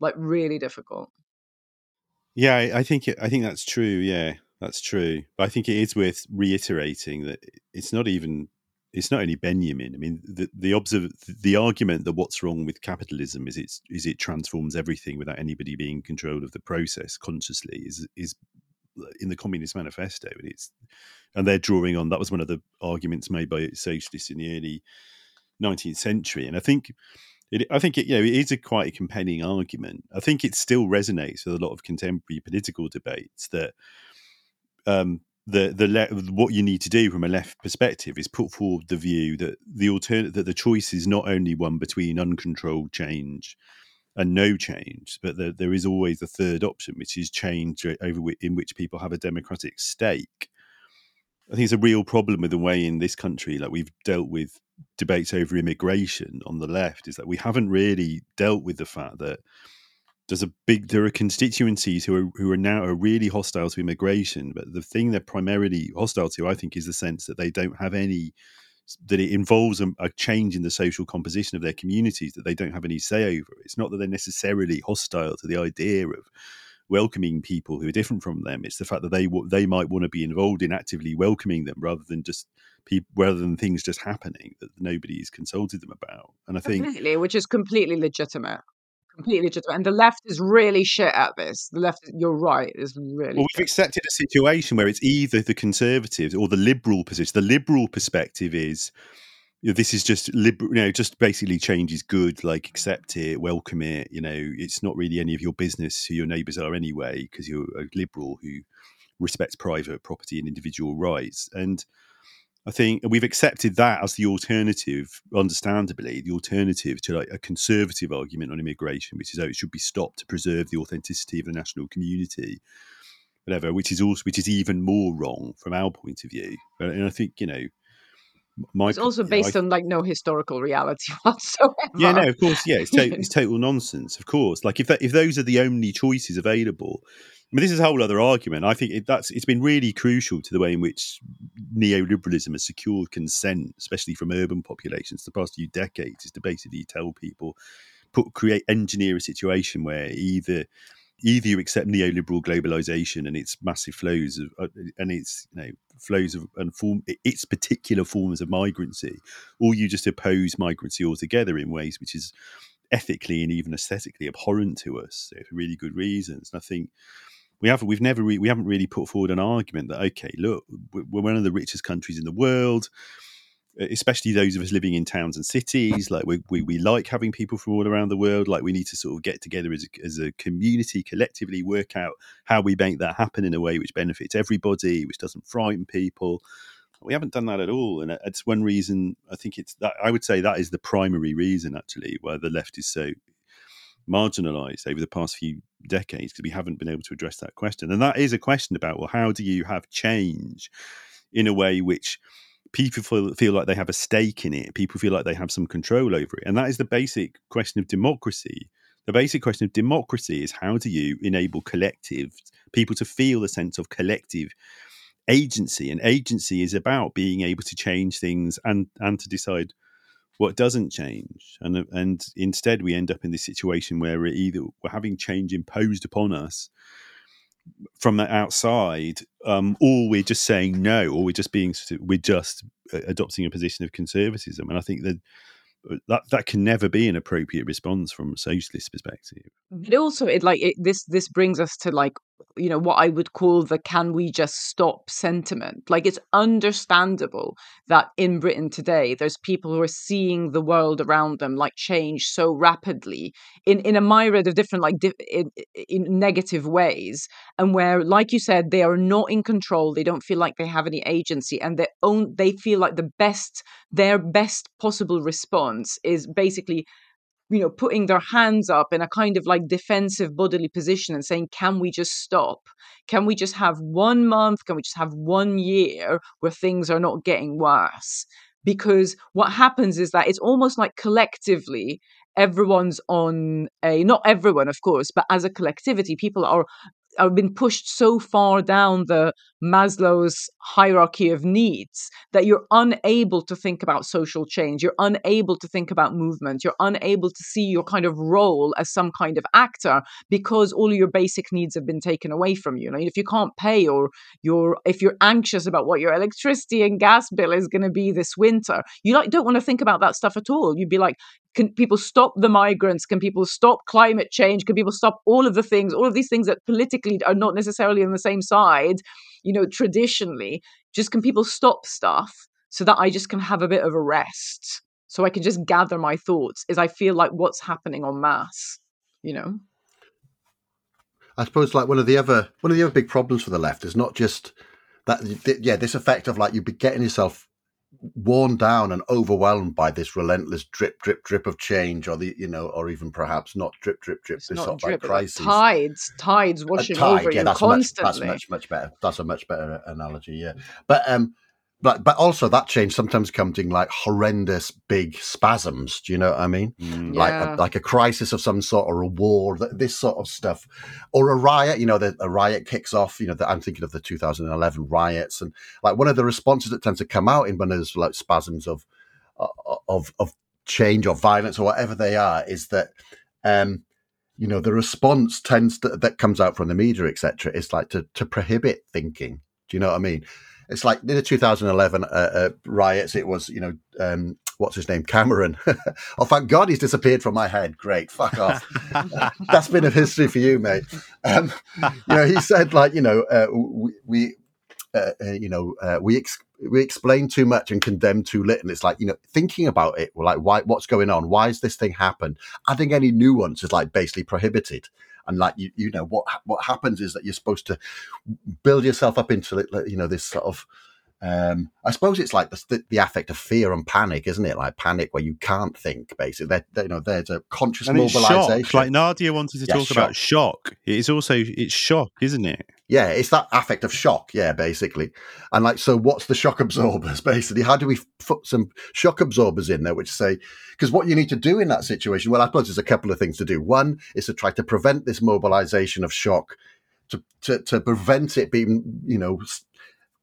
Like really difficult. Yeah, I I think I think that's true. Yeah, that's true. But I think it is worth reiterating that it's not even it's not only Benjamin. I mean, the the observ- the argument that what's wrong with capitalism is it's is it transforms everything without anybody being in control of the process consciously is is in the Communist Manifesto, and it's and they're drawing on that was one of the arguments made by socialists in the early 19th century, and I think it, I think it, you know, it is a quite a compelling argument. I think it still resonates with a lot of contemporary political debates that um, the the le- what you need to do from a left perspective is put forward the view that the alternate that the choice is not only one between uncontrolled change and no change, but that there is always a third option, which is change over w- in which people have a democratic stake. I think it's a real problem with the way in this country, like we've dealt with debates over immigration on the left, is that we haven't really dealt with the fact that there's a big there are constituencies who are who are now are really hostile to immigration, but the thing they're primarily hostile to, I think, is the sense that they don't have any that it involves a, a change in the social composition of their communities that they don't have any say over. It's not that they're necessarily hostile to the idea of welcoming people who are different from them. It's the fact that they they might want to be involved in actively welcoming them rather than just people rather than things just happening that nobody's consulted them about. And I think Completely, which is completely legitimate. Completely legitimate. And the left is really shit at this. The left, you're right, is really Well, we've accepted a situation where it's either the conservatives or the liberal position. The liberal perspective is this is just liberal, you know, just basically change is good. Like accept it, welcome it. You know, it's not really any of your business who your neighbours are anyway, because you're a liberal who respects private property and individual rights. And I think we've accepted that as the alternative, understandably, the alternative to like a conservative argument on immigration, which is oh, it should be stopped to preserve the authenticity of the national community, whatever. Which is also which is even more wrong from our point of view. And I think you know, my It's also you know, based I- on like no historical reality whatsoever. yeah, no, of course, yeah, it's, to- it's total nonsense. Of course, like if that, if those are the only choices available, I mean, this is a whole other argument. I think it, that's it's been really crucial to the way in which neoliberalism has secured consent, especially from urban populations, the past few decades, is to basically tell people, put create engineer a situation where either either you accept neoliberal globalization and its massive flows of uh, and its you know flows of and form its particular forms of migrancy, or you just oppose migrancy altogether in ways which is ethically and even aesthetically abhorrent to us for really good reasons. And I think we haven't we've never re- we haven't really put forward an argument that okay, look, we- we're one of the richest countries in the world. Especially those of us living in towns and cities, like we, we, we like having people from all around the world. Like we need to sort of get together as a, as a community, collectively work out how we make that happen in a way which benefits everybody, which doesn't frighten people. We haven't done that at all, and it's one reason. I think it's that I would say that is the primary reason actually why the left is so marginalized over the past few decades because we haven't been able to address that question. And that is a question about well, how do you have change in a way which people feel, feel like they have a stake in it, people feel like they have some control over it, and that is the basic question of democracy. The basic question of democracy is how do you enable collective people to feel a sense of collective agency? And agency is about being able to change things and and to decide what doesn't change. And and instead we end up in this situation where we're either we're having change imposed upon us from the outside um, or we're just saying no or we're just being we're just uh, adopting a position of conservatism and i think that that that can never be an appropriate response from a socialist perspective But also, it like it, this. This brings us to like you know what I would call the "can we just stop" sentiment. Like it's understandable that in Britain today, there's people who are seeing the world around them like change so rapidly in in a myriad of different like di- in, in negative ways, and where, like you said, they are not in control. They don't feel like they have any agency, and they own. They feel like the best, their best possible response is basically you know putting their hands up in a kind of like defensive bodily position and saying can we just stop? Can we just have one month? Can we just have one year where things are not getting worse? Because what happens is that it's almost like collectively everyone's on a not everyone of course but as a collectivity people are have been pushed so far down the Maslow's hierarchy of needs that you're unable to think about social change. You're unable to think about movement. You're unable to see your kind of role as some kind of actor because all your basic needs have been taken away from you. Like if you can't pay or you're if you're anxious about what your electricity and gas bill is going to be this winter, you like don't want to think about that stuff at all. You'd be like, can people stop the migrants? Can people stop climate change? Can people stop all of the things, all of these things that politically are not necessarily on the same side, you know, traditionally? Just can people stop stuff so that I just can have a bit of a rest? So I can just gather my thoughts is I feel like what's happening en masse, you know? I suppose like one of the other one of the other big problems for the left is not just that yeah this effect of like you be getting yourself worn down and overwhelmed by this relentless drip, drip, drip of change, or the you know, or even perhaps not drip, drip, drip. It's this not sort of drip, like crisis. tides, tides washing tide, over yeah, you that's much, constantly. that's much, much better. That's a much better analogy, yeah. But um, but but also that change sometimes comes in like horrendous big spasms. Do you know what I mean? Mm. Like Yeah. a, like a crisis of some sort or a war, this sort of stuff, or a riot. You know, the, a riot kicks off. You know, the, I'm thinking of the 2011 riots, and like one of the responses that tends to come out in when there's like spasms of of of change or violence or whatever they are is that um you know the response tends to that comes out from the media etc is like to to prohibit thinking do you know what i mean it's like in the 2011 uh, uh, riots it was you know um what's his name cameron oh thank god he's disappeared from my head great fuck off that's been a history for you mate um you know he said like you know uh, we, we uh, uh, you know, uh, we ex- we explain too much and condemn too little. And it's like you know, thinking about it, we're like, why? What's going on? Why has this thing happened? Adding any nuance is like basically prohibited. And like you, you know, what what happens is that you're supposed to build yourself up into you know this sort of. Um, I suppose it's like the, the affect of fear and panic, isn't it? Like panic where you can't think. Basically, there, there- you know, there's a conscious And mobilization. shock. Like Nadia wanted to Yeah, talk about shock. It's also it's shock, isn't it? Yeah, it's that affect of shock. Yeah, basically. And like, so what's the shock absorbers? Basically, how do we put some shock absorbers in there, which say, because what you need to do in that situation, well, I suppose there's a couple of things to do. One is to try to prevent this mobilization of shock, to to, to prevent it being, you know,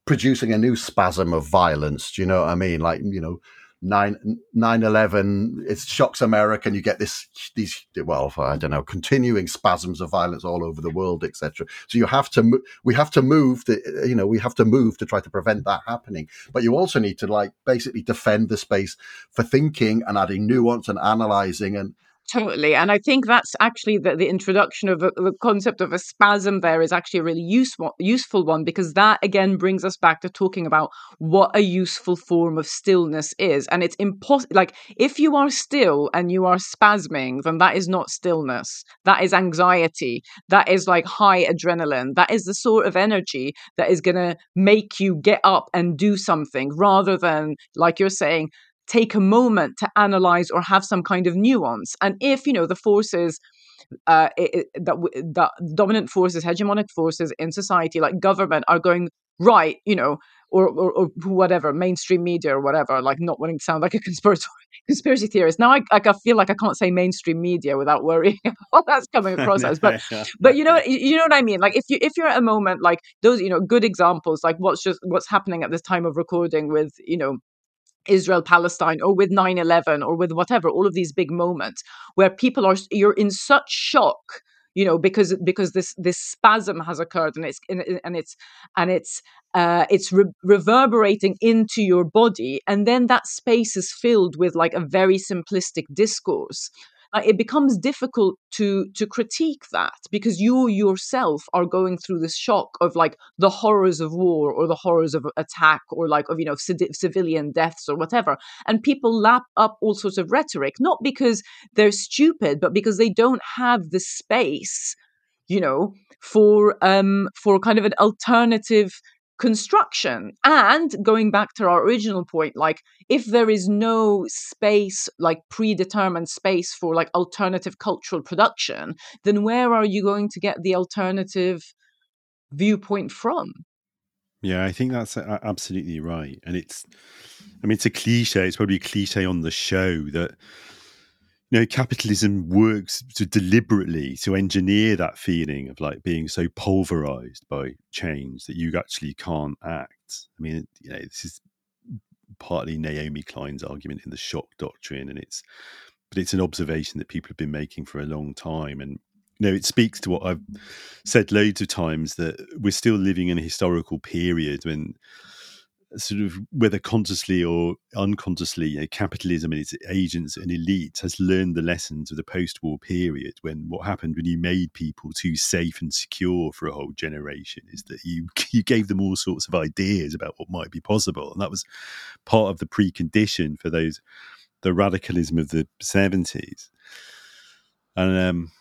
producing a new spasm of violence. Do you know what I mean? Like, you know, 9 9 11 it shocks america and you get this these well i don't know continuing spasms of violence all over the world etc so you have to we have to move the you know we have to move to try to prevent that happening. But you also need to like basically defend the space for thinking and adding nuance and analyzing and Totally. And I think that's actually the, the introduction of a, the concept of a spasm there is actually a really useful, useful one because that again brings us back to talking about what a useful form of stillness is. And it's impossible. Like, if you are still and you are spasming, then that is not stillness. That is anxiety. That is like high adrenaline. That is the sort of energy that is going to make you get up and do something rather than, like you're saying, take a moment to analyze or have some kind of nuance. And if you know the forces uh, that that dominant forces, hegemonic forces in society, like government, are going right, you know, or, or or whatever, mainstream media or whatever, like not wanting to sound like a conspiracy conspiracy theorist. Now I, like, I feel like I can't say mainstream media without worrying what that's coming across as. But but you know you know what I mean. Like if you if you're at a moment like those, you know, good examples like what's just what's happening at this time of recording with you know Israel Palestine or with 9/11 or with whatever all of these big moments where people are you're in such shock you know because because this this spasm has occurred and it's and it's and it's uh it's re- reverberating into your body. And then that space is filled with like a very simplistic discourse uh, it becomes difficult to to critique that because you yourself are going through this shock of like the horrors of war or the horrors of attack or like of you know civ- civilian deaths or whatever. And people lap up all sorts of rhetoric not because they're stupid but because they don't have the space you know for um for kind of an alternative construction and going back to our original point like if there is no space like predetermined space for like alternative cultural production then where are you going to get the alternative viewpoint from Yeah, I think that's absolutely right. And it's, I mean, it's a cliche. It's probably a cliche on the show that, you know, capitalism works to deliberately to engineer that feeling of like being so pulverized by change that you actually can't act. I mean, you know, this is partly Naomi Klein's argument in the shock doctrine, and it's, but it's an observation that people have been making for a long time. And you know, it speaks to what I've said loads of times that we're still living in a historical period when sort of whether consciously or unconsciously you know, capitalism and its agents and elites has learned the lessons of the post-war period when what happened when you made people too safe and secure for a whole generation is that you you gave them all sorts of ideas about what might be possible. And that was part of the precondition for those the radicalism of the 70s and um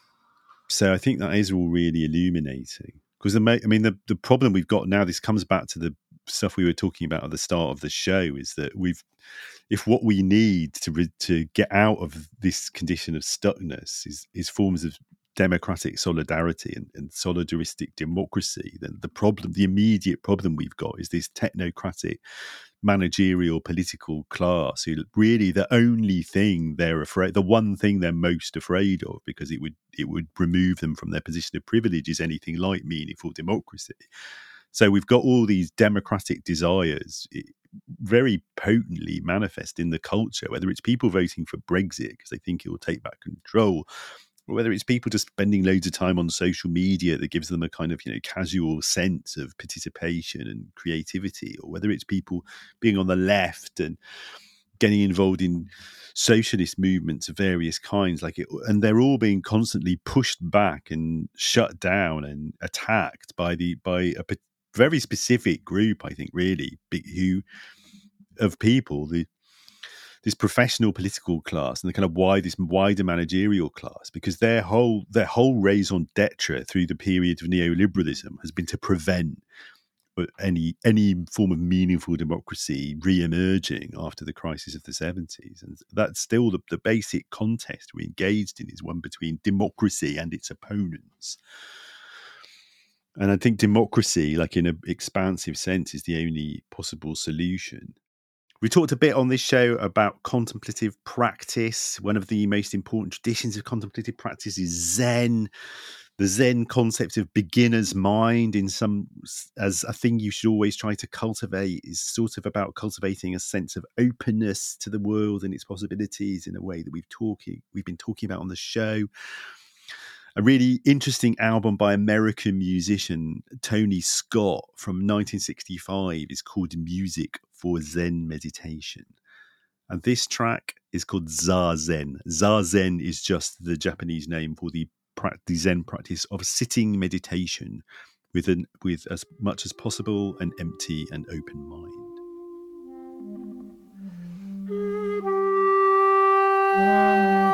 so I think that is all really illuminating. Because the I mean the the problem we've got now this comes back to the stuff we were talking about at the start of the show is that we've if what we need to re- to get out of this condition of stuckness is is forms of democratic solidarity and, and solidaristic democracy, then the problem, the immediate problem we've got is this technocratic managerial political class who really the only thing they're afraid the one thing they're most afraid of because it would it would remove them from their position of privilege is anything like meaningful democracy so we've got all these democratic desires eh, very potently manifest in the culture, whether it's people voting for Brexit because they think it will take back control, or whether it's people just spending loads of time on social media that gives them a kind of you know casual sense of participation and creativity, or whether it's people being on the left and getting involved in socialist movements of various kinds like it and they're all being constantly pushed back and shut down and attacked by the by a very specific group i think really who of people the this professional political class and the kind of wide this wider managerial class because their whole their whole raison d'etre through the period of neoliberalism has been to prevent uh, any any form of meaningful democracy re-emerging after the crisis of the 70s and that's still the, the basic contest we're engaged in is one between democracy and its opponents and i think democracy like in an expansive sense is the only possible solution we talked a bit on this show about contemplative practice. One of the most important traditions of contemplative practice is Zen. The Zen concept of beginner's mind, in some as a thing you should always try to cultivate, is sort of about cultivating a sense of openness to the world and its possibilities in a way that we've talking we've been talking about on the show a really interesting album by American musician Tony Scott from 1965 is called Music for Zen Meditation. And this track is called Zazen. Zazen is just the Japanese name for the, the Zen practice of sitting meditation with, an, with as much as possible an empty and open mind.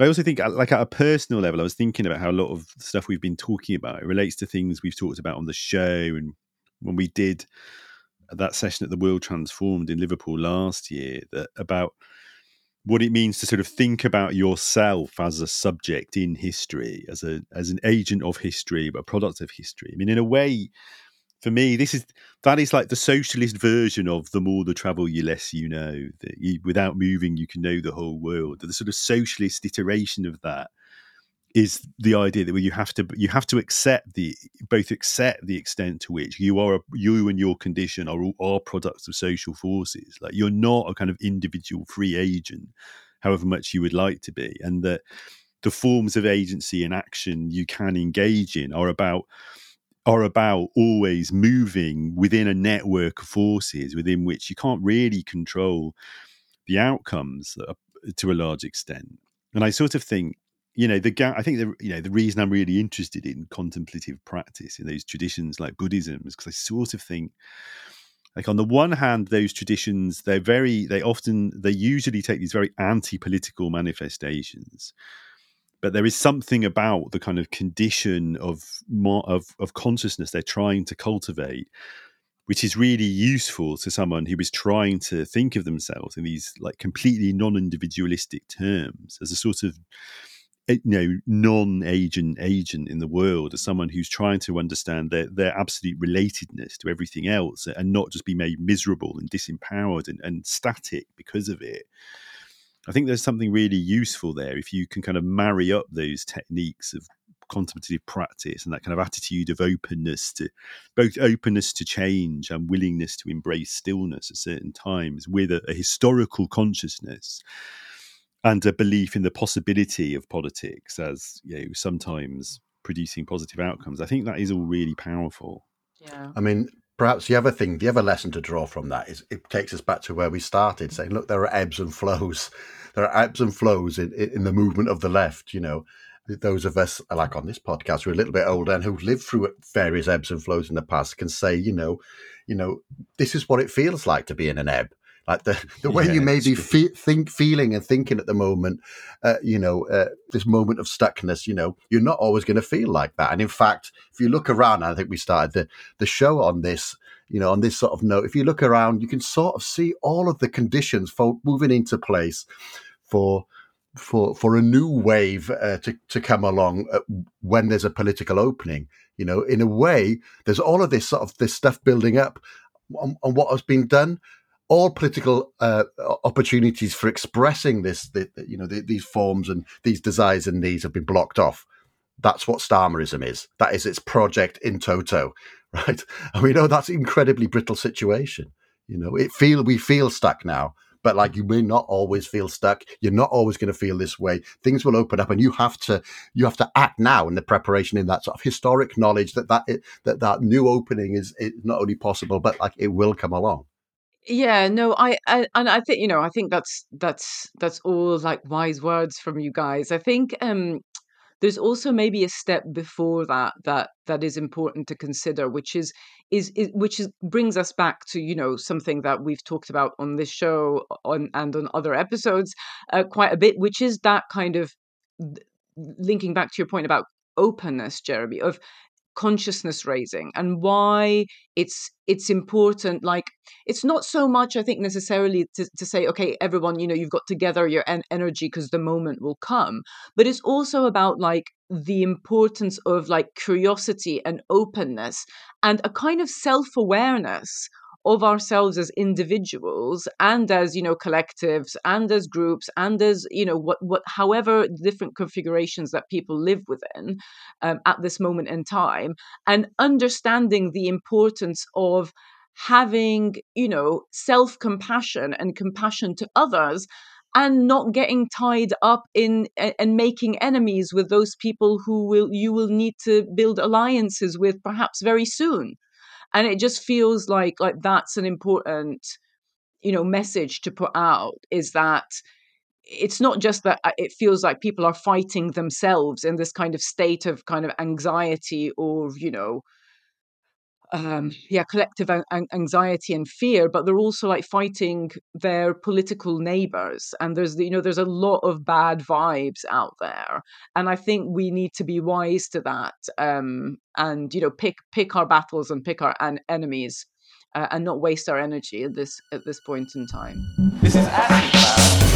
I also think, uh, like at a personal level, I was thinking about how a lot of stuff we've been talking about it relates to things we've talked about on the show, and when we did that session at the World Transformed in Liverpool last year, that about what it means to sort of think about yourself as a subject in history, as a as an agent of history, but a product of history. I mean, in a way, for me, this is that is like the socialist version of the more the travel you less you know. That you, without moving, you can know the whole world. The sort of socialist iteration of that is the idea that you have to you have to accept the both accept the extent to which you are you and your condition are are products of social forces. Like you're not a kind of individual free agent, however much you would like to be, and that the forms of agency and action you can engage in are about are about always moving within a network of forces within which you can't really control the outcomes uh, to a large extent. And I sort of think, you know, the I think the you know the reason I'm really interested in contemplative practice in those traditions like Buddhism is because I sort of think, like on the one hand, those traditions they're very they often they usually take these very anti-political manifestations but there is something about the kind of condition of of, of consciousness they're trying to cultivate which is really useful to someone who is trying to think of themselves in these like completely non-individualistic terms as a sort of eh, you know non-agent agent in the world as someone who's trying to understand their, their absolute relatedness to everything else and not just be made miserable and disempowered and, and static because of it I think there's something really useful there if you can kind of marry up those techniques of contemplative practice and that kind of attitude of openness to both openness to change and willingness to embrace stillness at certain times with a, a historical consciousness and a belief in the possibility of politics as you know sometimes producing positive outcomes. I think that is all really powerful. Yeah. I mean, perhaps the other thing, the other lesson to draw from that is it takes us back to where we started, saying, look, there are ebbs and flows. There are ebbs and flows in, in the movement of the left. You know, those of us, like on this podcast, who are a little bit older and who've lived through various ebbs and flows in the past, can say, you know, you know, this is what it feels like to be in an ebb. Like the, the way Yeah, you may be fe- think, feeling and thinking at the moment, uh, you know, uh, this moment of stuckness, you know, you're not always going to feel like that. And in fact, if you look around, I think we started the, the show on this, you know, on this sort of note, if you look around, you can sort of see all of the conditions for moving into place for for for a new wave uh, to to come along uh, when there's a political opening. You know, in a way, there's all of this sort of this stuff building up on, on what has been done. All political uh, opportunities for expressing this, the, you know, the, these forms and these desires and needs have been blocked off. That's what Starmerism is. That is its project in toto, right? And we know that's an incredibly brittle situation. You know, it feel we feel stuck now, but like you may not always feel stuck. You're not always going to feel this way. Things will open up, and you have to you have to act now in the preparation in that sort of historic knowledge that that that that new opening is, is not only possible, but like it will come along. Yeah, no, I, I and I think you know, I think that's that's that's all like wise words from you guys. I think um there's also maybe a step before that that that is important to consider, which is is, is which is brings us back to you know something that we've talked about on this show on and on other episodes uh, quite a bit, which is that kind of linking back to your point about openness, Jeremy, of consciousness raising and why it's it's important like it's not so much i think necessarily to, to say okay everyone you know you've got to gather your en- energy because the moment will come but it's also about like the importance of like curiosity and openness and a kind of self-awareness of ourselves as individuals and as you know collectives and as groups and as you know what what however different configurations that people live within um, at this moment in time and understanding the importance of having you know self compassion and compassion to others and not getting tied up in and making enemies with those people who will you will need to build alliances with perhaps very soon and it just feels like like that's an important you know message to put out is that it's not just that uh, it feels like people are fighting themselves in this kind of state of kind of anxiety or you know um yeah collective an- an- anxiety and fear but they're also like fighting their political neighbors and there's you know there's a lot of bad vibes out there and i think we need to be wise to that um and you know pick pick our battles and pick our an- enemies uh, and not waste our energy at this at this point in time This is Acid.